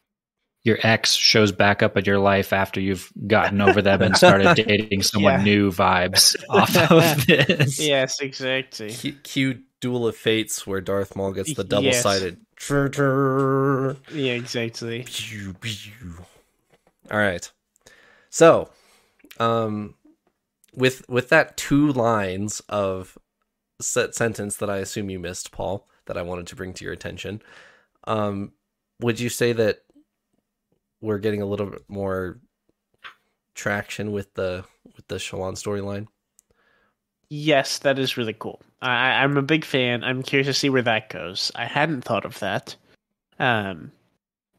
Speaker 3: your ex shows back up at your life after you've gotten over them and started dating someone
Speaker 2: Yeah.
Speaker 3: new vibes off of this.
Speaker 2: Yes, exactly.
Speaker 1: Q, Q Duel of Fates, where Darth Maul gets the double sided. All
Speaker 2: Yeah, exactly.
Speaker 1: All right. So, um, with with that two lines of set sentence that I assume you missed, Paul, that I wanted to bring to your attention, um, would you say that we're getting a little bit more traction with the with the Shallan storyline?
Speaker 2: Yes, that is really cool. I, I'm a big fan. I'm curious to see where that goes. I hadn't thought of that. Um,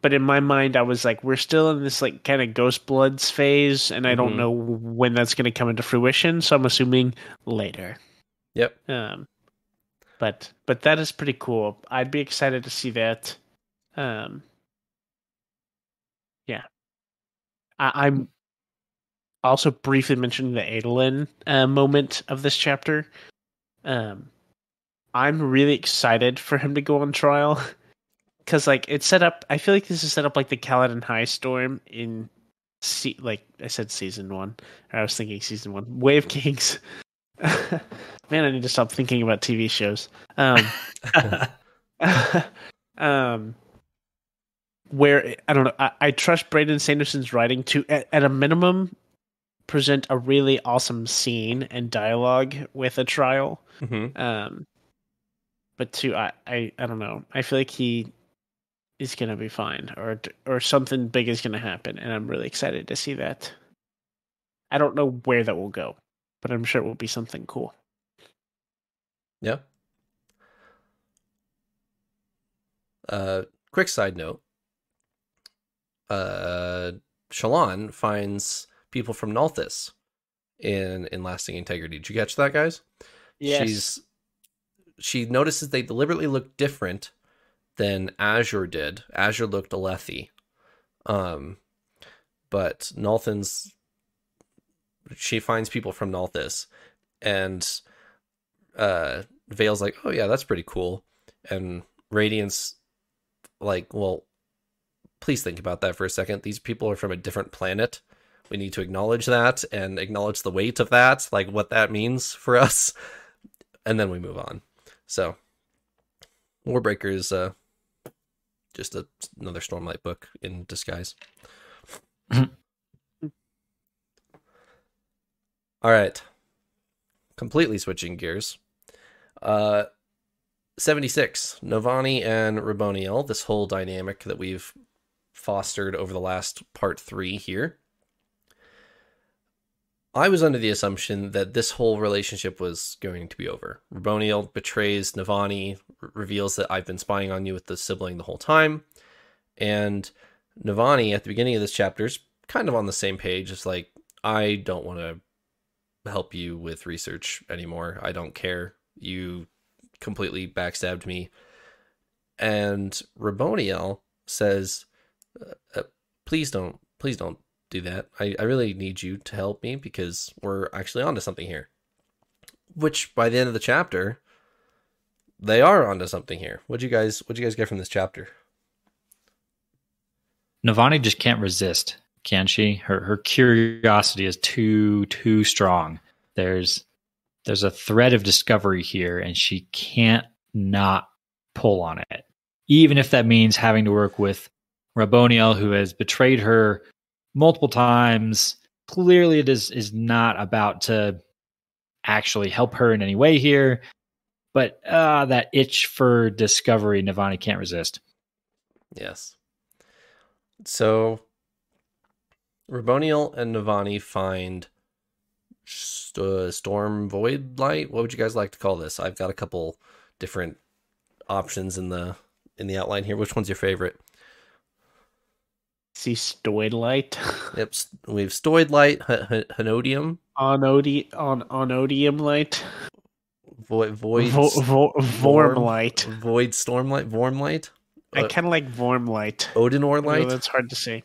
Speaker 2: but in my mind, I was like, we're still in this like kind of Ghost Bloods phase, and I don't know when that's going to come into fruition. So I'm assuming later.
Speaker 1: Yep.
Speaker 2: Um, but but that is pretty cool. I'd be excited to see that. Um, yeah, I, I'm also briefly mentioning the Adolin uh, moment of this chapter. Um, I'm really excited for him to go on trial because, like, it's set up. I feel like this is set up like the Kaladin High Storm in, se- like I said, season one. I was thinking season one. Way of Kings. Man, I need to stop thinking about TV shows. Um, um, where I don't know. I, I trust Brandon Sanderson's writing to, at, at a minimum, present a really awesome scene and dialogue with a trial.
Speaker 1: Mm-hmm.
Speaker 2: Um, but two, I, I, I don't know. I feel like he is gonna be fine, or or something big is gonna happen, and I'm really excited to see that. I don't know where that will go, but I'm sure it will be something cool.
Speaker 1: Yeah. Uh, quick side note. Uh, Shallan finds people from Nalthis in in lasting integrity. Did you catch that, guys? She's she notices they deliberately look different than Azure did. Azure looked Alethi. Um, but Nalthin's she finds people from Nalthis, and uh, Vale's like, "Oh yeah, that's pretty cool," and Radiance like, "Well, please think about that for a second. These people are from a different planet." We need to acknowledge that and acknowledge the weight of that, like what that means for us and then we move on. So, Warbreaker is uh, just a, another Stormlight book in disguise.
Speaker 3: Mhm.
Speaker 1: All right, completely switching gears. Uh, seventy six Navani and Raboniel. This whole dynamic that we've fostered over the last part three here. I was under the assumption that this whole relationship was going to be over. Raboniel betrays Navani, r- reveals that I've been spying on you with the sibling the whole time, and Navani at the beginning of this chapter is kind of on the same page. It's like I don't want to help you with research anymore. I don't care. You completely backstabbed me. And Raboniel says, uh, uh, "Please don't, please don't do that. I, I really need you to help me because we're actually onto something here." Which by the end of the chapter, they are onto something here. What'd you guys, what'd you guys get from this chapter?
Speaker 3: Navani just can't resist, can she? Her her curiosity is too too strong. There's there's a thread of discovery here, and she can't not pull on it, even if that means having to work with Raboniel, who has betrayed her multiple times. Clearly, it is is not about to actually help her in any way here, but uh, that itch for discovery, Navani can't resist.
Speaker 1: Yes. So Raboniel and Navani find st- Storm Void Light. What would you guys like to call this? I've got a couple different options in the in the outline here. Which one's your favorite?
Speaker 2: See stoid light.
Speaker 1: Yep, we have Stoid Light, H- H- Hanodium,
Speaker 2: Onodi on onodium light.
Speaker 1: Void Void
Speaker 2: Vo, vo, vorm
Speaker 1: Vorm-
Speaker 2: light.
Speaker 1: Void Stormlight, Vormlight,
Speaker 2: I
Speaker 1: uh,
Speaker 2: kind of like vorm light.
Speaker 1: Odinor
Speaker 2: I
Speaker 1: Light.
Speaker 2: that's hard to say.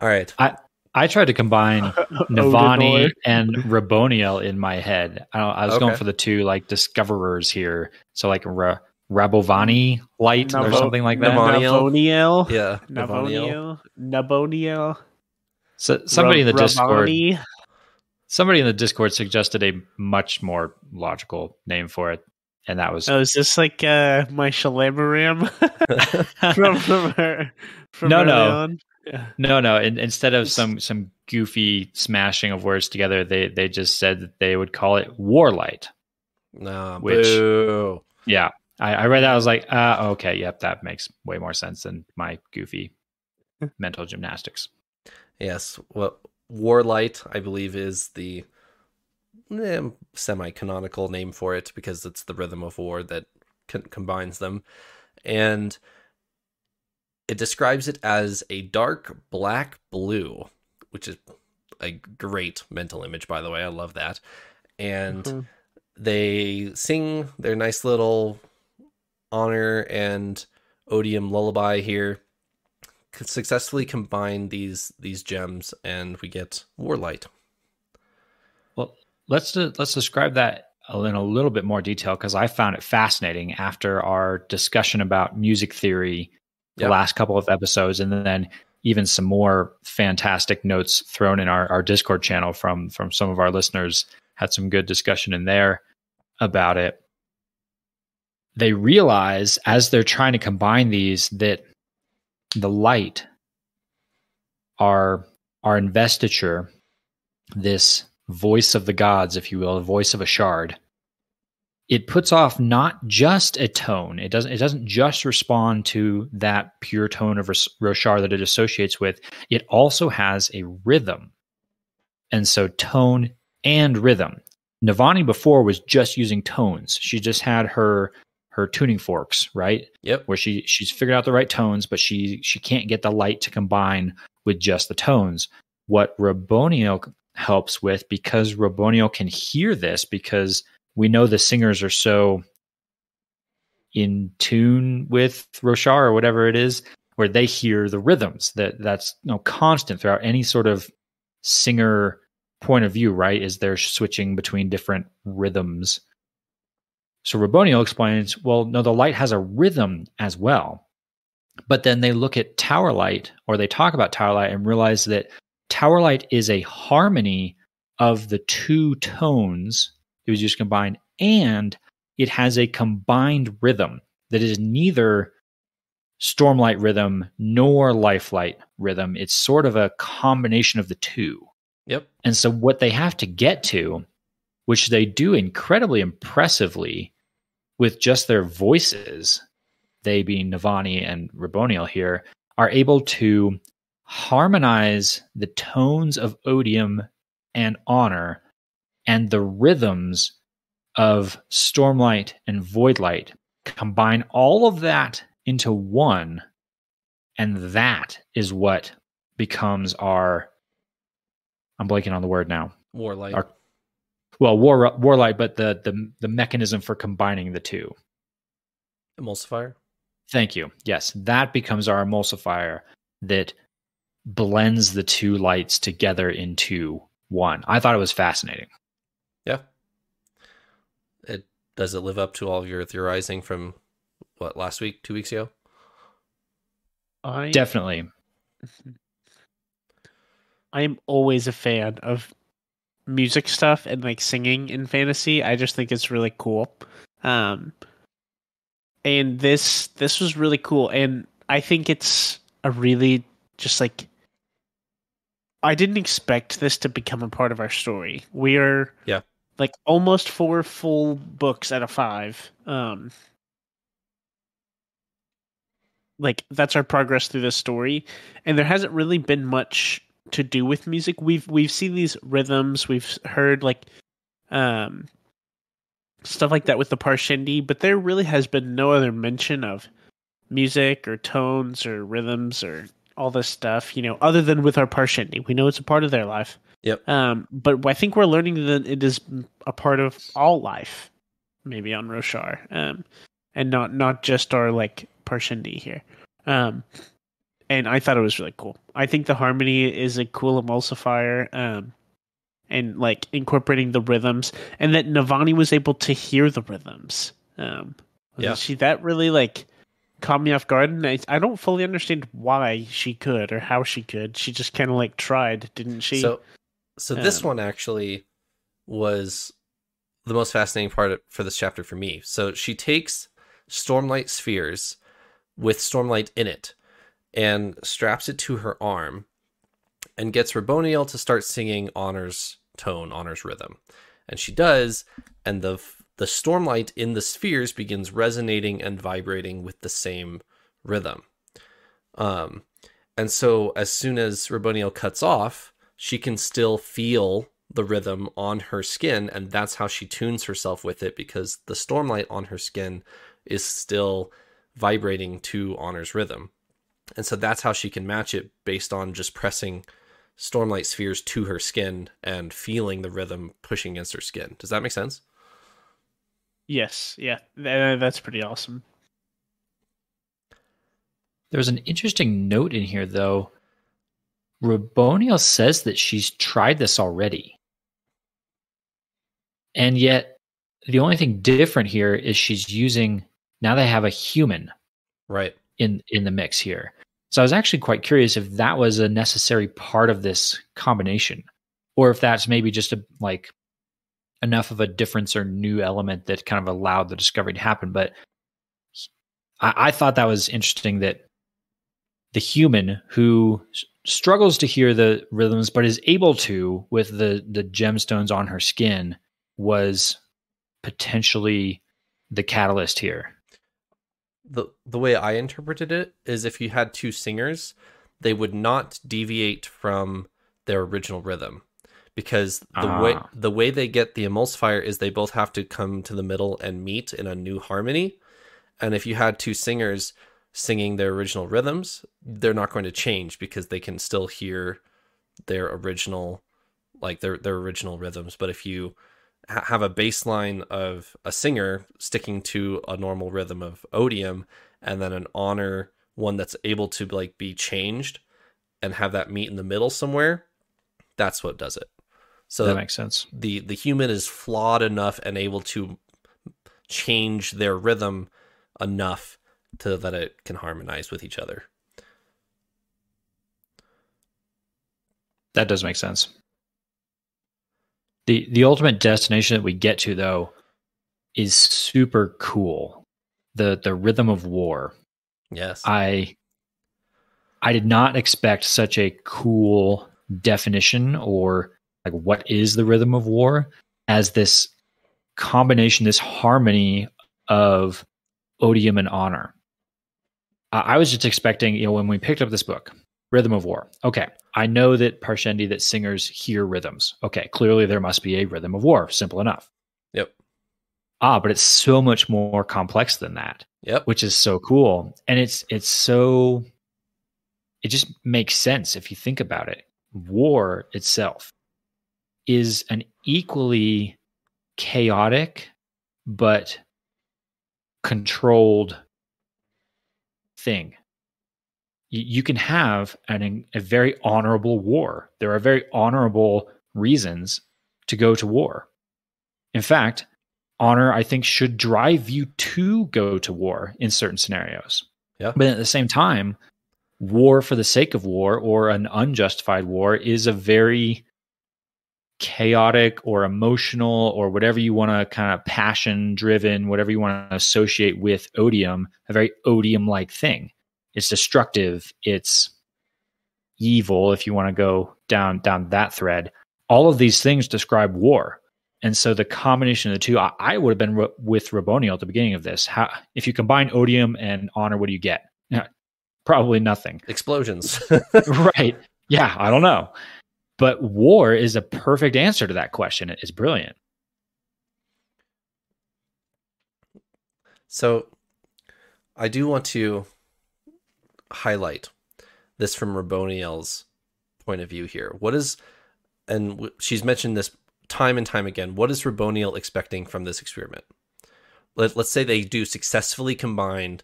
Speaker 1: All right.
Speaker 3: I I tried to combine
Speaker 2: Odinor.
Speaker 3: Navani and Raboniel in my head. I, I was going for the two like discoverers here. So like Ra- Rabovani light or something like that.
Speaker 1: Navani-
Speaker 2: Navoniel.
Speaker 1: Yeah. Navoniel.
Speaker 2: Navoniel. Naboniel.
Speaker 3: So somebody in the
Speaker 2: Ra-
Speaker 3: Discord, somebody in the Discord suggested a much more logical name for it, and that was
Speaker 2: Oh, is this like uh, my Shalabaram from from her? From
Speaker 3: No, no.
Speaker 2: on? Yeah.
Speaker 3: no, no. In, instead of some some goofy smashing of words together, they they just said that they would call it Warlight.
Speaker 1: Nah,
Speaker 3: Which-
Speaker 1: boo.
Speaker 3: Yeah, I, I read that. I was like, uh, okay, yep, that makes way more sense than my goofy mental gymnastics.
Speaker 1: Yes, what Warlight, I believe, is the eh, semi-canonical name for it because it's the rhythm of war that con- combines them, and it describes it as a dark black blue, which is a great mental image, by the way. I love that, and
Speaker 2: Mhm.
Speaker 1: they sing their nice little honor and odium lullaby here successfully combine these these gems and we get warlight
Speaker 3: Well, let's de- let's describe that in a little bit more detail because I found it fascinating after our discussion about music theory the
Speaker 1: Yep.
Speaker 3: last couple of episodes, and then even some more fantastic notes thrown in our, our Discord channel from from some of our listeners. Had some good discussion in there about it. They realize as they're trying to combine these that the light, our our investiture, this voice of the gods, if you will, the voice of a shard, it puts off not just a tone. It doesn't. It doesn't just respond to that pure tone of Ros- Roshar that it associates with. It also has a rhythm, and so tone and rhythm. Navani before was just using tones. She just had her her tuning forks, right?
Speaker 1: yep
Speaker 3: where she she's figured out the right tones, but she she can't get the light to combine with just the tones. What Raboniel helps with because Raboniel can hear this because we know the singers are so in tune with Roshar or whatever it is, where they hear the rhythms that that's you know, constant throughout any sort of singer point of view, right? Is they're switching between different rhythms. So Raboniel explains, well, no, the light has a rhythm as well. But then they look at tower light or they talk about tower light and realize that tower light is a harmony of the two tones it was used combined and it has a combined rhythm that is neither stormlight rhythm nor lifelight rhythm. It's sort of a combination of the two.
Speaker 1: Yep.
Speaker 3: And so, what they have to get to, which they do incredibly impressively with just their voices, they being Navani and Raboniel here, are able to harmonize the tones of odium and honor and the rhythms of stormlight and voidlight combine all of that into one and that is what becomes our i'm blanking on the word now
Speaker 1: Warlight.
Speaker 3: Our- well war warlight but the the the mechanism for combining the two
Speaker 1: Emulsifier.
Speaker 3: thank you yes that becomes our emulsifier that blends the two lights together into one i thought it was fascinating
Speaker 1: Yeah. It does it live up to all of your theorizing from what last week, two weeks ago?
Speaker 2: I
Speaker 3: definitely
Speaker 2: I am always a fan of music stuff and like singing in fantasy. I just think it's really cool. Um and this this was really cool and I think it's a really just like I didn't expect this to become a part of our story. We're
Speaker 1: Yeah.
Speaker 2: like almost four full books out of 5. Um like that's our progress through this story and there hasn't really been much to do with music. We've we've seen these rhythms, we've heard like um stuff like that with the Parshendi, but there really has been no other mention of music or tones or rhythms or all this stuff, you know, other than with our Parshendi. We know it's a part of their life.
Speaker 1: Yep.
Speaker 2: Um, but I think we're learning that it is a part of all life, maybe on Roshar, um, and not not just our like Parshendi here. Um, and I thought it was really cool. I think the harmony is a cool emulsifier, um, and like incorporating the rhythms, and that Navani was able to hear the rhythms. Um,
Speaker 1: Yeah.
Speaker 2: she that really like caught me off guard, and I, I don't fully understand why she could or how she could. She just kind of like tried, didn't she?
Speaker 1: So, so this
Speaker 2: Um,
Speaker 1: one actually was the most fascinating part for this chapter for me. So she takes Stormlight spheres with Stormlight in it and straps it to her arm and gets Raboniel to start singing Honor's tone, Honor's rhythm. And she does, and the the stormlight in the spheres begins resonating and vibrating with the same rhythm. Um, and so as soon as Raboniel cuts off, she can still feel the rhythm on her skin, and that's how she tunes herself with it because the stormlight on her skin is still vibrating to Honor's rhythm. And so that's how she can match it based on just pressing stormlight spheres to her skin and feeling the rhythm pushing against her skin. Does that make sense?
Speaker 2: yes, yeah, that's pretty awesome.
Speaker 3: There's an interesting note in here, though. Raboniel says that she's tried this already. And yet, the only thing different here is she's using, now they have a human
Speaker 1: Right.
Speaker 3: In, in the mix here. So I was actually quite curious if that was a necessary part of this combination, or if that's maybe just a like enough of a difference or new element that kind of allowed the discovery to happen. But I, I thought that was interesting that the human who struggles to hear the rhythms but is able to with the the gemstones on her skin was potentially the catalyst here.
Speaker 1: The the way I interpreted it is if you had two singers, they would not deviate from their original rhythm because the way
Speaker 3: Ah.
Speaker 1: the way they get the emulsifier is they both have to come to the middle and meet in a new harmony. And if you had two singers singing their original rhythms, they're not going to change because they can still hear their original like their their original rhythms. But if you ha- have a baseline of a singer sticking to a normal rhythm of odium and then an honor one that's able to like be changed and have that meet in the middle somewhere that's what does it so
Speaker 3: that makes sense.
Speaker 1: the the human is flawed enough and able to change their rhythm enough to that it can harmonize with each other
Speaker 3: That does make sense. The the ultimate destination that we get to though is super cool. The the rhythm of war.
Speaker 1: yes
Speaker 3: I I did not expect such a cool definition or like what is the rhythm of war as this combination, this harmony of odium and honor. I I was just expecting, you know, when we picked up this book, Rhythm of war. Okay. I know that Parshendi, that singers hear rhythms. Okay. Clearly, there must be a rhythm of war. Simple enough.
Speaker 1: Yep.
Speaker 3: Ah, but it's so much more complex than that,
Speaker 1: Yep.
Speaker 3: which is so cool. And it's it's so it just makes sense if you think about it. War itself is an equally chaotic but controlled thing. You, you can have an, a very honorable war. There are very honorable reasons to go to war. In fact, honor, I think, should drive you to go to war in certain scenarios.
Speaker 1: Yeah.
Speaker 3: But at the same time, war for the sake of war or an unjustified war is a very chaotic or emotional or whatever you want to kind of passion driven, whatever you want to associate with odium, a very odium like thing. It's destructive, it's evil if you want to go down down that thread. All of these things describe war. And so the combination of the two, I, I would have been ro- with Raboniel at the beginning of this. How, if you combine odium and honor, what do you get? Yeah, probably nothing.
Speaker 1: Explosions.
Speaker 3: right. Yeah, I don't know. But war is a perfect answer to that question. It is brilliant.
Speaker 1: So I do want to highlight this from Raboniel's point of view here. What is, and she's mentioned this time and time again, what is Raboniel expecting from this experiment? Let, let's say they do successfully combine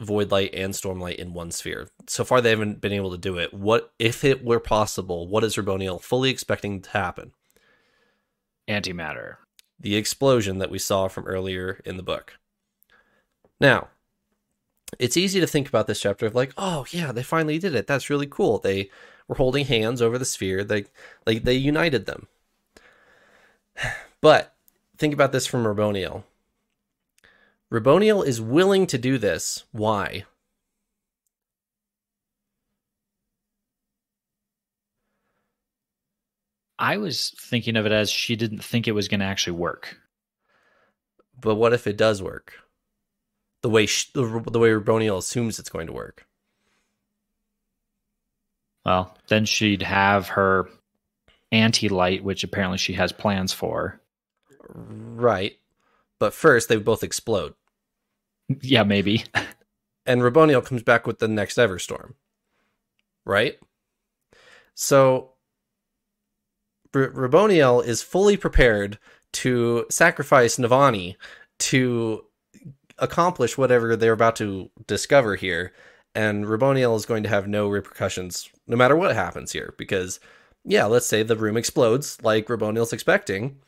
Speaker 1: void light and stormlight in one sphere. So far, they haven't been able to do it. What if it were possible? What is Raboniel fully expecting to happen?
Speaker 3: Antimatter.
Speaker 1: the explosion that we saw from earlier in the book. Now, it's easy to think about this chapter of like, oh yeah, they finally did it. That's really cool. They were holding hands over the sphere. They like they united them. But think about this from Raboniel. Raboniel is willing to do this. Why?
Speaker 3: I was thinking of it as she didn't think it was going to actually work.
Speaker 1: But what if it does work? The way sh- the, the way Raboniel assumes it's going to work.
Speaker 3: Well, then she'd have her anti light, which apparently she has plans for.
Speaker 1: Right. But first, they both explode.
Speaker 3: Yeah, maybe.
Speaker 1: and Raboniel comes back with the next Everstorm. Right? So R- Raboniel is fully prepared to sacrifice Navani to accomplish whatever they're about to discover here. And Raboniel is going to have no repercussions no matter what happens here. Because, yeah, let's say the room explodes like Raboniel's expecting.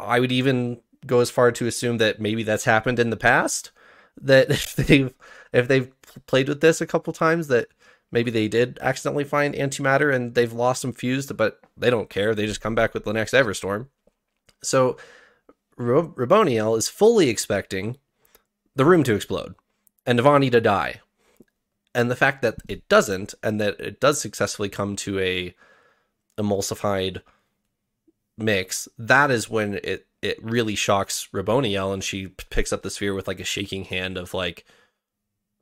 Speaker 1: I would even go as far to assume that maybe that's happened in the past. That if they've if they've played with this a couple times, that maybe they did accidentally find antimatter and they've lost some fused, but they don't care. They just come back with the next Everstorm. So Raboniel is fully expecting the room to explode and Navani to die. And the fact that it doesn't, and that it does successfully come to a emulsified mix, that is when it it really shocks Raboniel, and she picks up the sphere with like a shaking hand of like,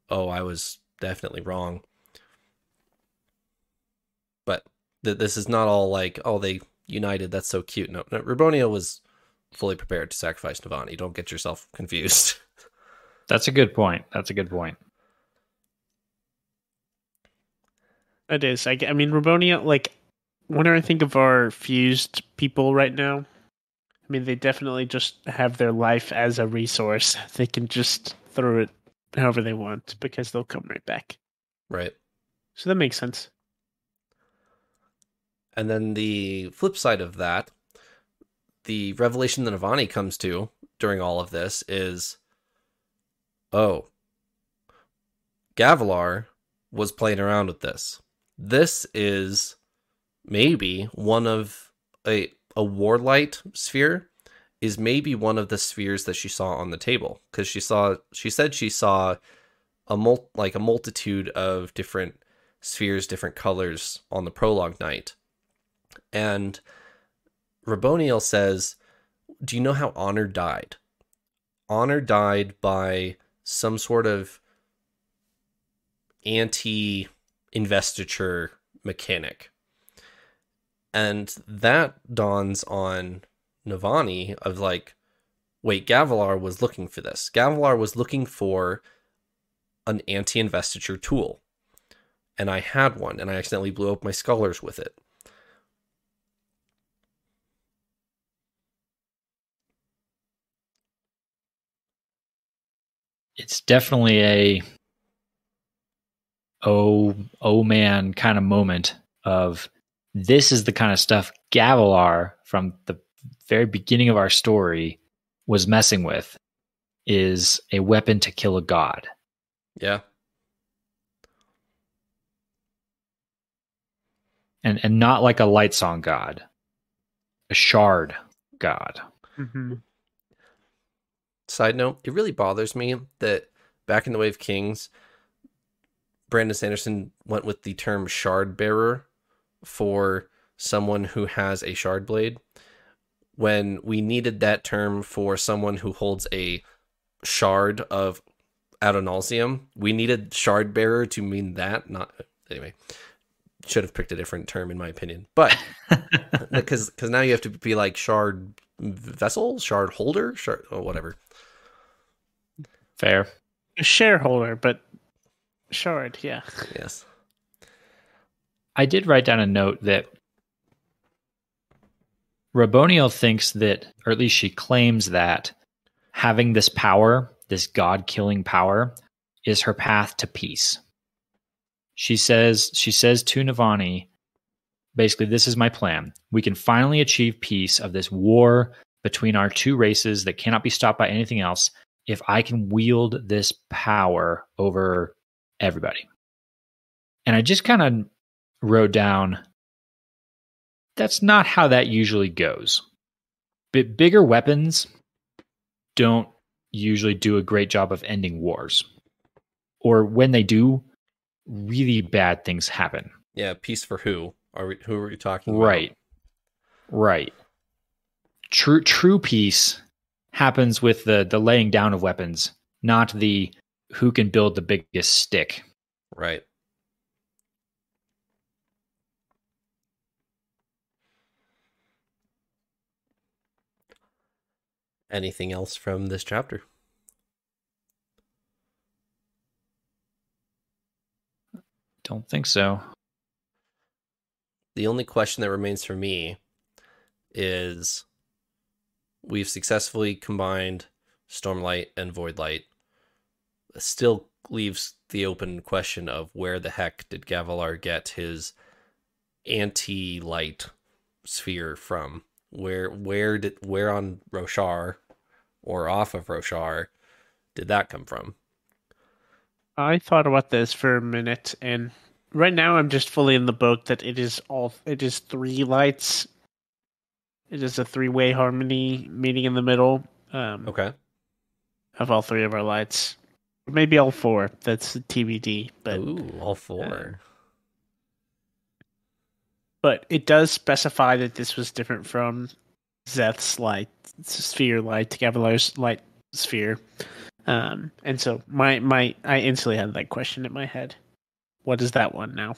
Speaker 1: "Oh, I was definitely wrong." But th- this is not all like, "Oh, they united. That's so cute." No, no Raboniel was fully prepared to sacrifice Navani. Don't get yourself confused.
Speaker 3: That's a good point. That's a good point.
Speaker 2: It is. I, I mean, Raboniel, like, whenever I think of our fused people right now, I mean, they definitely just have their life as a resource. They can just throw it however they want because they'll come right back.
Speaker 1: right.
Speaker 2: So that makes sense.
Speaker 1: And then the flip side of that, the revelation that Navani comes to during all of this is oh, Gavilar was playing around with this. This is maybe one of a a warlight sphere is maybe one of the spheres that she saw on the table because she saw she said she saw a mul- like a multitude of different spheres, different colors on the prologue night. And Raboniel says, Do you know how Honor died? Honor died by some sort of anti investiture mechanic. And that dawns on Navani of like, wait, Gavilar was looking for this. Gavilar was looking for an anti investiture tool. And I had one, and I accidentally blew up my scholars with it.
Speaker 3: It's definitely a oh oh man kind of moment of this is the kind of stuff Gavilar from the very beginning of our story was messing with is a weapon to kill a god.
Speaker 1: Yeah.
Speaker 3: And and not like a Lightsong god. A shard god.
Speaker 2: Mm-hmm.
Speaker 1: Side note, it really bothers me that back in the Way of Kings, Brandon Sanderson went with the term shard bearer for someone who has a shard blade when we needed that term for someone who holds a shard of Adonalsium. We needed shard bearer to mean that, not anyway. Should have picked a different term in my opinion. But because because now you have to be like shard vessel, shard holder, shard or whatever.
Speaker 3: Fair.
Speaker 2: A shareholder, but shard, yeah.
Speaker 1: Yes.
Speaker 3: I did write down a note that Raboniel thinks that, or at least she claims that, having this power, this god killing power, is her path to peace. She says she says to Navani, basically, this is my plan. We can finally achieve peace of this war between our two races that cannot be stopped by anything else if I can wield this power over everybody. And I just kind of wrote down that's not how that usually goes. But bigger weapons don't usually do a great job of ending wars. Or when they do, really bad things happen.
Speaker 1: Yeah, peace for who? Are we, who are we talking about?
Speaker 3: Right. Right. True true peace happens with the the laying down of weapons, not the who can build the biggest stick.
Speaker 1: Right. Anything else from this chapter?
Speaker 3: Don't think so.
Speaker 1: The only question that remains for me is we've successfully combined Stormlight and Voidlight. Still leaves the open question of where the heck did Gavilar get his anti-light sphere from? Where where did where on Roshar or off of Roshar did that come from?
Speaker 2: I thought about this for a minute, and right now I'm just fully in the boat that it is all it is three lights. It is just a three-way harmony meeting in the middle um,
Speaker 1: Okay.
Speaker 2: of all three of our lights, maybe all four. That's the TBD, but
Speaker 1: Ooh, all four.
Speaker 2: but it does specify that this was different from Szeth's light sphere light, Gavilar's light sphere. Um, and so my my I instantly had that question in my head. What is that one now?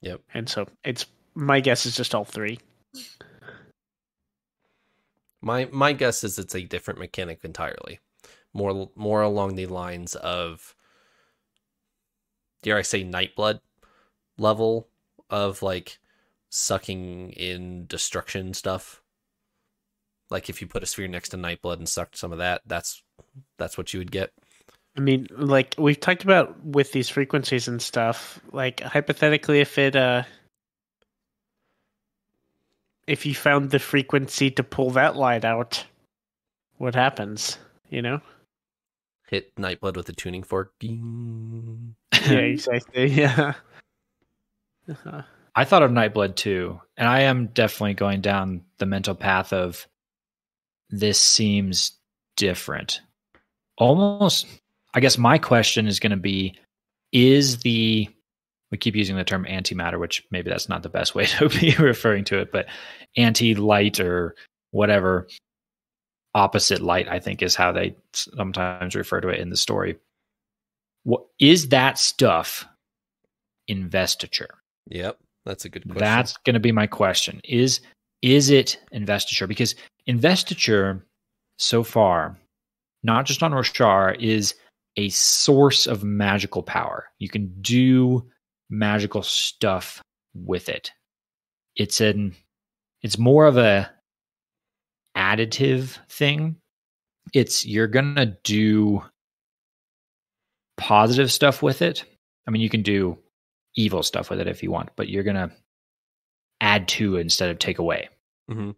Speaker 1: Yep.
Speaker 2: And so it's my guess is just all three.
Speaker 1: My my guess is it's a different mechanic entirely. More more along the lines of dare I say nightblood level of like sucking in destruction stuff. Like if you put a sphere next to nightblood and sucked some of that, that's that's what you would get.
Speaker 2: I mean, like we've talked about with these frequencies and stuff, like hypothetically if it uh if you found the frequency to pull that light out, what happens? You know?
Speaker 1: Hit nightblood with a tuning fork. Ding.
Speaker 2: Yeah, exactly. Yeah. Uh-huh.
Speaker 3: I thought of Nightblood too, and I am definitely going down the mental path of this seems different. Almost, I guess my question is going to be is the, we keep using the term antimatter, which maybe that's not the best way to be referring to it, but anti light or whatever, opposite light, I think is how they sometimes refer to it in the story. What is that stuff investiture?
Speaker 1: Yep, that's a good question.
Speaker 3: That's going to be my question. Is is it investiture? Because investiture so far, not just on Roshar, is a source of magical power. You can do magical stuff with it. It's an it's more of a additive thing. It's you're going to do positive stuff with it. I mean, you can do evil stuff with it if you want, but you're going to add to instead of take away.
Speaker 1: Mhm.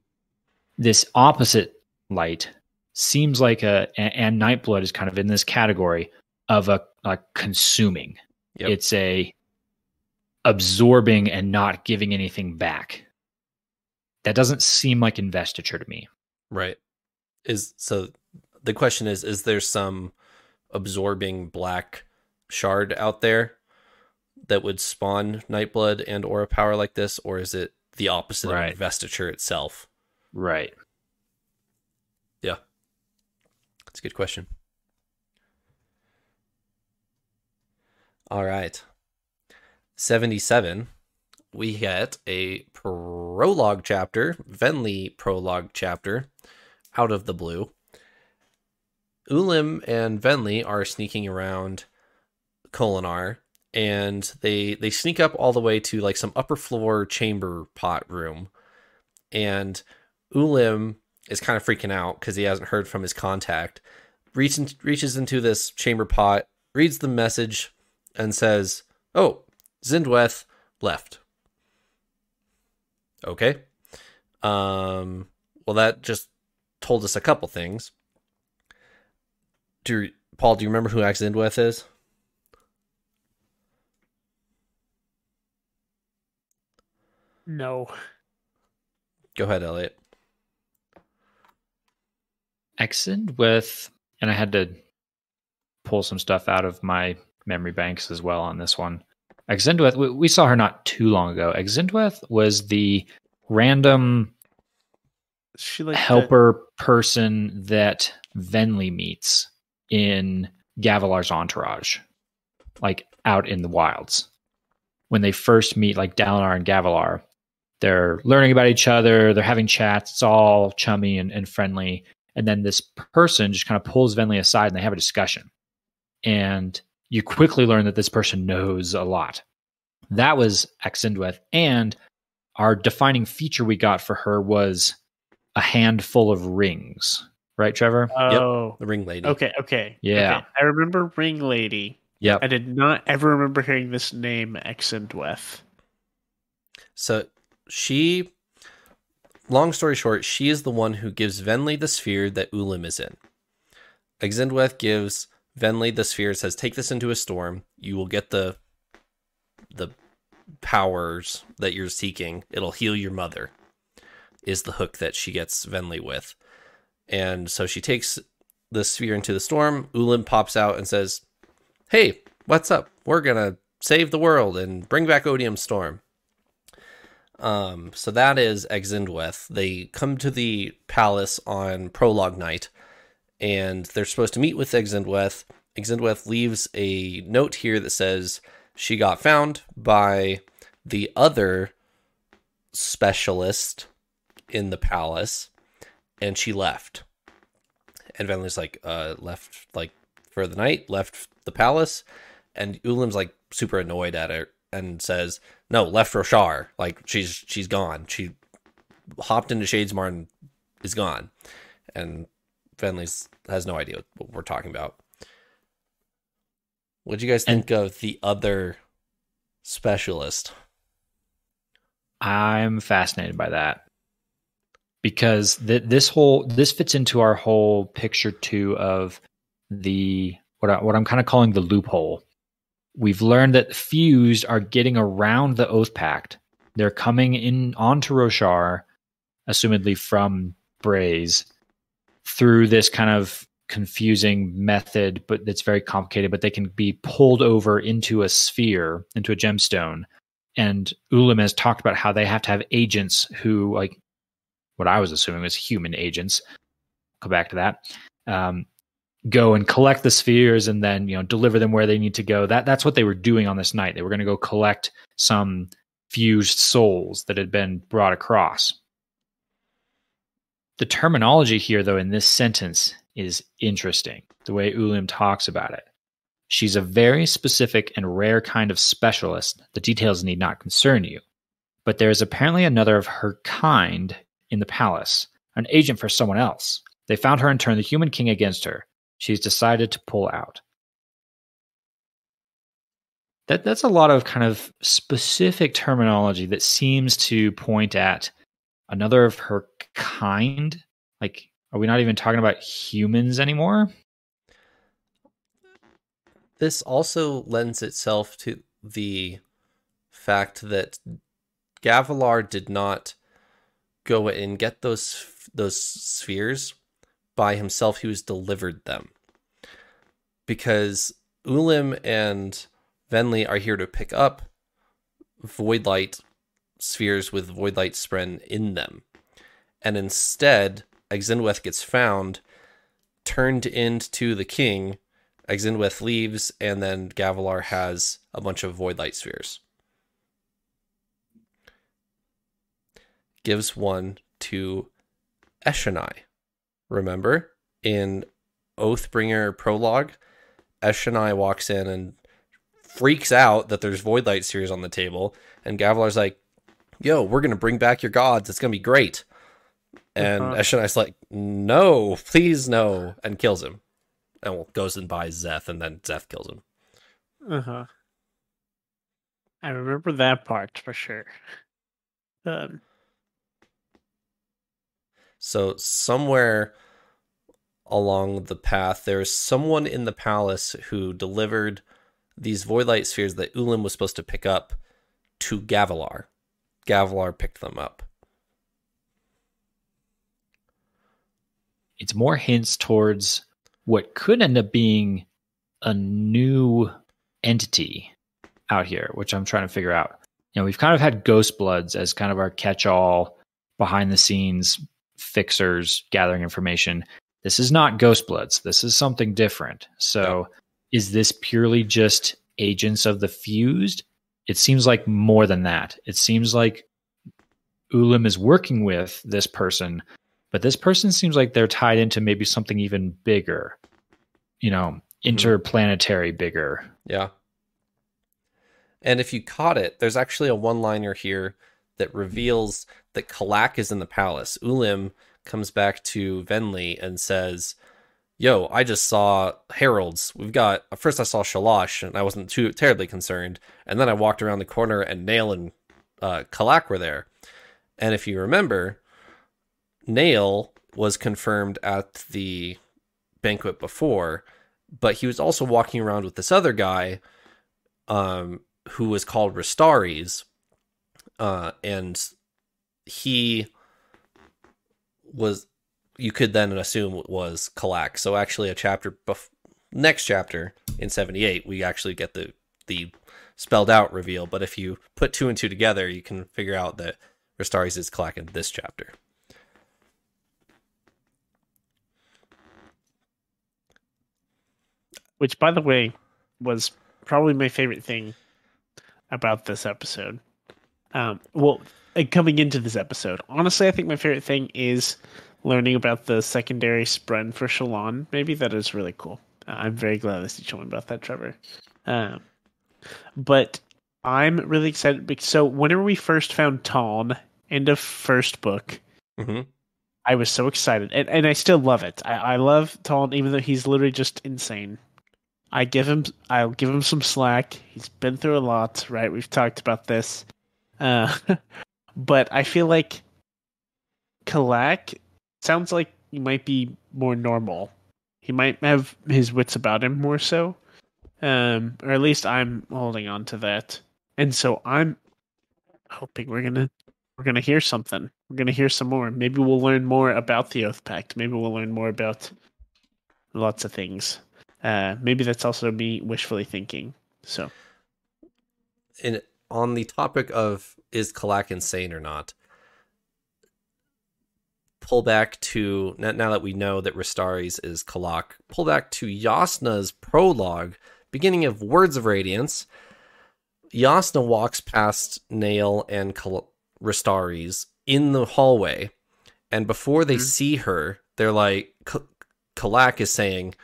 Speaker 3: This opposite light seems like a, and, and Nightblood is kind of in this category of a, a consuming.
Speaker 1: Yep.
Speaker 3: It's a absorbing and not giving anything back. That doesn't seem like investiture to me.
Speaker 1: Right. Is so the question is is there some absorbing black shard out there that would spawn nightblood and aura power like this or is it the opposite
Speaker 3: Right.
Speaker 1: of investiture itself?
Speaker 3: Right.
Speaker 1: Yeah. That's a good question. All right. 77 we get a prologue chapter, Venli prologue chapter, out of the blue. Ulim and Venli are sneaking around Kholinar, and they they sneak up all the way to like some upper floor chamber pot room, and Ulim is kind of freaking out because he hasn't heard from his contact. Reaches reaches into this chamber pot, reads the message, and says, "Oh, Zindweth left." Okay. Um, well, that just told us a couple things. Do Paul? Do you remember who Axindweth is?
Speaker 2: No.
Speaker 1: Go ahead, Elliot.
Speaker 3: Exindweth, and I had to pull some stuff out of my memory banks as well on this one. Exindweth, we, we saw her not too long ago. Exindweth was the random
Speaker 2: She like
Speaker 3: helper person that Venli meets in Gavilar's entourage, like out in the wilds. When they first meet, like Dalinar and Gavilar, they're learning about each other, they're having chats, it's all chummy and, and friendly. And then this person just kind of pulls Venli aside and they have a discussion. And you quickly learn that this person knows a lot. That was Exindweth. And our defining feature we got for her was a handful of rings. Right, Trevor?
Speaker 2: Oh.
Speaker 1: The ring lady.
Speaker 2: Okay, okay.
Speaker 3: Yeah.
Speaker 2: okay. I remember Ring Lady.
Speaker 3: Yep.
Speaker 2: I did not ever remember hearing this name Exindweth.
Speaker 1: So she, long story short, she is the one who gives Venli the sphere that Ulim is in. Exindweth gives Venli the sphere, says, "Take this into a storm. You will get the the powers that you're seeking. It'll heal your mother." Is the hook that she gets Venli with, and so she takes the sphere into the storm. Ulim pops out and says, "Hey, what's up? We're gonna save the world and bring back Odium Storm." Um, so that is Exindweth. They come to the palace on prologue night, and they're supposed to meet with Exindweth. Exindweth leaves a note here that says she got found by the other specialist in the palace, and she left. And Venli's like, uh, left like for the night, left the palace, and Ulim's like super annoyed at her and says, "No, left Roshar. Like she's she's gone. She hopped into Shadesmar and is gone." And Venli's has no idea what we're talking about. What do you guys
Speaker 3: And-
Speaker 1: think of the other specialist?
Speaker 3: I'm fascinated by that because th- this whole this fits into our whole picture too of the what I, what I'm kind of calling the loophole. We've learned that fused are getting around the oath pact. They're coming in onto Roshar, assumedly from Braize, through this kind of confusing method, but that's very complicated. But they can be pulled over into a sphere, into a gemstone, and Ulim has talked about how they have to have agents who, like, what I was assuming was human agents. Go back to that. Um, go and collect the spheres and then you know deliver them where they need to go. That that's what they were doing on this night. They were going to go collect some fused souls that had been brought across. The terminology here, though, in this sentence is interesting. The way Ulim talks about it. She's a very specific and rare kind of specialist. The details need not concern you. But there is apparently another of her kind in the palace, an agent for someone else. They found her and turned the human king against her. She's decided to pull out. That that's a lot of kind of specific terminology that seems to point at another of her kind. Like, are we not even talking about humans anymore?
Speaker 1: This also lends itself to the fact that Gavilar did not go and get those those spheres by himself. He was delivered them because Ulim and Venli are here to pick up void light spheres with void light spren in them, and instead Exinweth gets found, turned into the king Exinweth leaves, and then Gavilar has a bunch of void light spheres. Gives one to Eshonai. Remember in Oathbringer prologue, Eshonai walks in and freaks out that there's void light spheres on the table, and Gavilar's like, "Yo, we're gonna bring back your gods. It's gonna be great." And uh-huh. Eshonai's like, "No, please no," and kills him and well, goes and buys Szeth, and then Szeth kills him.
Speaker 2: Uh huh. I remember that part for sure. Um.
Speaker 1: So somewhere along the path, there's someone in the palace who delivered these void light spheres that Ulim was supposed to pick up to Gavilar. Gavilar picked them up.
Speaker 3: It's more hints towards what could end up being a new entity out here, which I'm trying to figure out. You know, we've kind of had Ghost Bloods as kind of our catch all behind the scenes fixers gathering information. This is not Ghost Bloods. This is something different. So, is this purely just agents of the fused? It seems like more than that. It seems like Ulim is working with this person, but this person seems like they're tied into maybe something even bigger you know, mm-hmm. interplanetary bigger.
Speaker 1: Yeah. And if you caught it, there's actually a one liner here that reveals that Kalak is in the palace. Ulim comes back to Venli and says, Yo, I just saw heralds. We've got first I saw Shalash and I wasn't too terribly concerned. And then I walked around the corner and Nale and uh, Kalak were there. And if you remember, Nale was confirmed at the banquet before, but he was also walking around with this other guy um, who was called Restares. Uh, and he was, you could then assume was Kalak. So actually, a chapter, bef- next chapter in 78, we actually get the, the spelled out reveal. But if you put two and two together, you can figure out that Restares is Kalak in this chapter.
Speaker 2: which by the way was probably my favorite thing about this episode. Um, well, coming into this episode, honestly, I think my favorite thing is learning about the secondary spren for Shallan, Maybe that is really cool. Uh, I'm very glad that you told me about that, Trevor. Um, but I'm really excited. Because, so whenever we first found Taln, end of first book, mm-hmm. I was so excited, and, and I still love it. I, I love Taln, even though he's literally just insane. I give him I'll give him some slack. He's been through a lot, right? We've talked about this. Uh, but I feel like Kalak sounds like he might be more normal. He might have his wits about him more so. Um, or at least I'm holding on to that. And so I'm hoping we're gonna we're gonna hear something. We're gonna hear some more. Maybe we'll learn more about the Oath Pact. Maybe we'll learn more about lots of things. Uh, maybe that's also me wishfully thinking. So,
Speaker 1: and on the topic of is Kalak insane or not, pull back to now, now that we know that Restares is Kalak, pull back to Yasna's prologue, beginning of Words of Radiance. Yasna walks past Nale and Kal- Restares in the hallway, and before they
Speaker 2: Mhm.
Speaker 1: see her, they're like, Kalak is saying,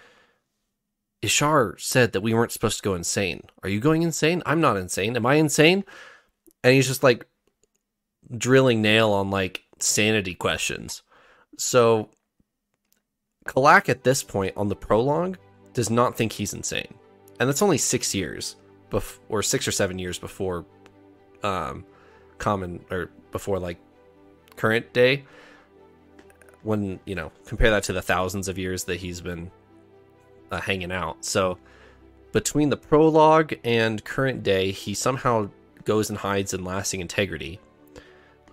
Speaker 1: Ishar said that we weren't supposed to go insane. Are you going insane? I'm not insane. Am I insane? And he's just like drilling Nale on like sanity questions. So Kalak at this point on the prologue does not think he's insane. And that's only six years bef- or six or seven years before um common or before like current day. When you know compare that to the thousands of years that he's been uh, hanging out. So between the prologue and current day he somehow goes and hides in lasting integrity.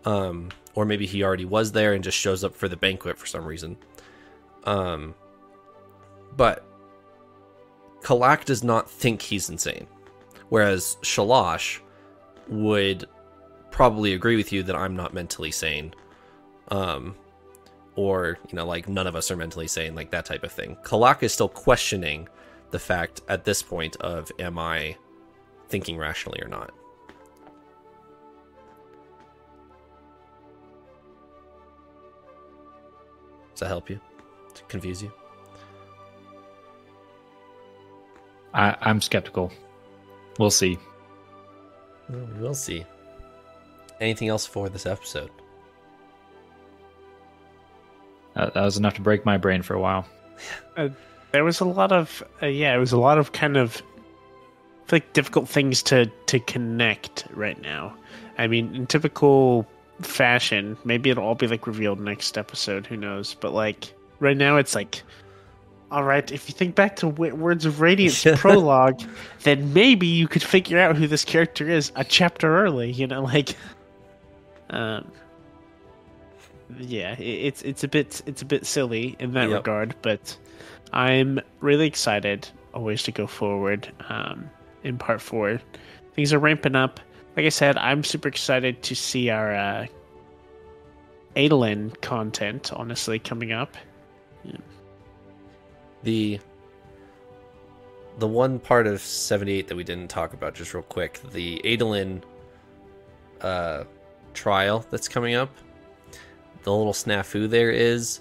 Speaker 1: Um or maybe he already was there and just shows up for the banquet for some reason. Um but Kalak does not think he's insane whereas Shalash would probably agree with you that I'm not mentally sane um or you know like none of us are mentally sane like that type of thing. Kalak is still questioning the fact at this point of am i thinking rationally or not does that help you to confuse you
Speaker 3: I, I'm skeptical. We'll see.
Speaker 1: well, we will see anything else for this episode
Speaker 3: Uh, that was enough to break my brain for a while.
Speaker 2: There was a lot of uh, yeah, it was a lot of kind of like difficult things to to connect right now. I mean, in typical fashion, maybe it'll all be like revealed next episode. Who knows? But like right now, it's like, all right. If you think back to w- Words of Radiance prologue, then maybe you could figure out who this character is a chapter early. You know, like, um, yeah, it, it's it's a bit it's a bit silly in that
Speaker 1: Yep.
Speaker 2: regard, but I'm really excited always to go forward um, in part four. Things are ramping up. Like I said, I'm super excited to see our uh, Adolin content, honestly, coming up.
Speaker 1: the the one part of 78 that we didn't talk about just real quick the adolin uh trial that's coming up the little snafu there is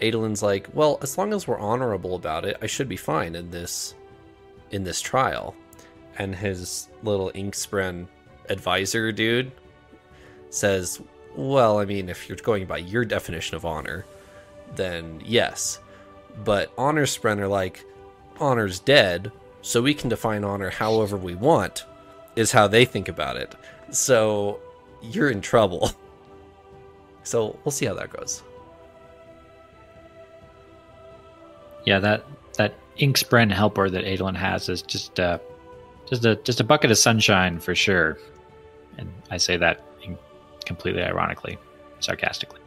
Speaker 1: adolin's like well as long as we're honorable about it i should be fine in this in this trial and his little inkspren advisor dude says well i mean if you're going by your definition of honor then yes. But honor spren are like honor's dead so we can define honor however we want is how they think about it. So you're in trouble. So we'll see how that goes.
Speaker 3: Yeah, that that Inkspren helper that Adolin has is just uh, just a just a bucket of sunshine for sure. And I say that completely ironically, sarcastically.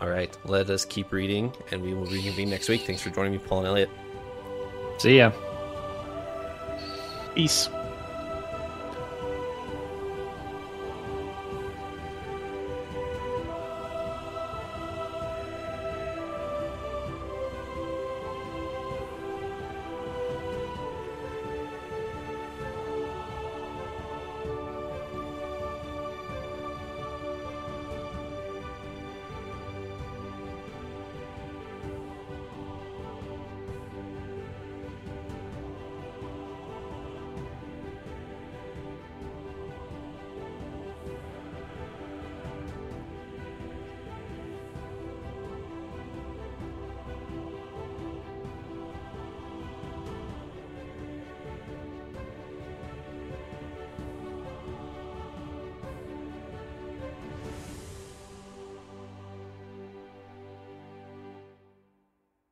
Speaker 1: all right let us keep reading and we will reconvene next week thanks for joining me paul and elliot
Speaker 3: See ya.
Speaker 2: Peace.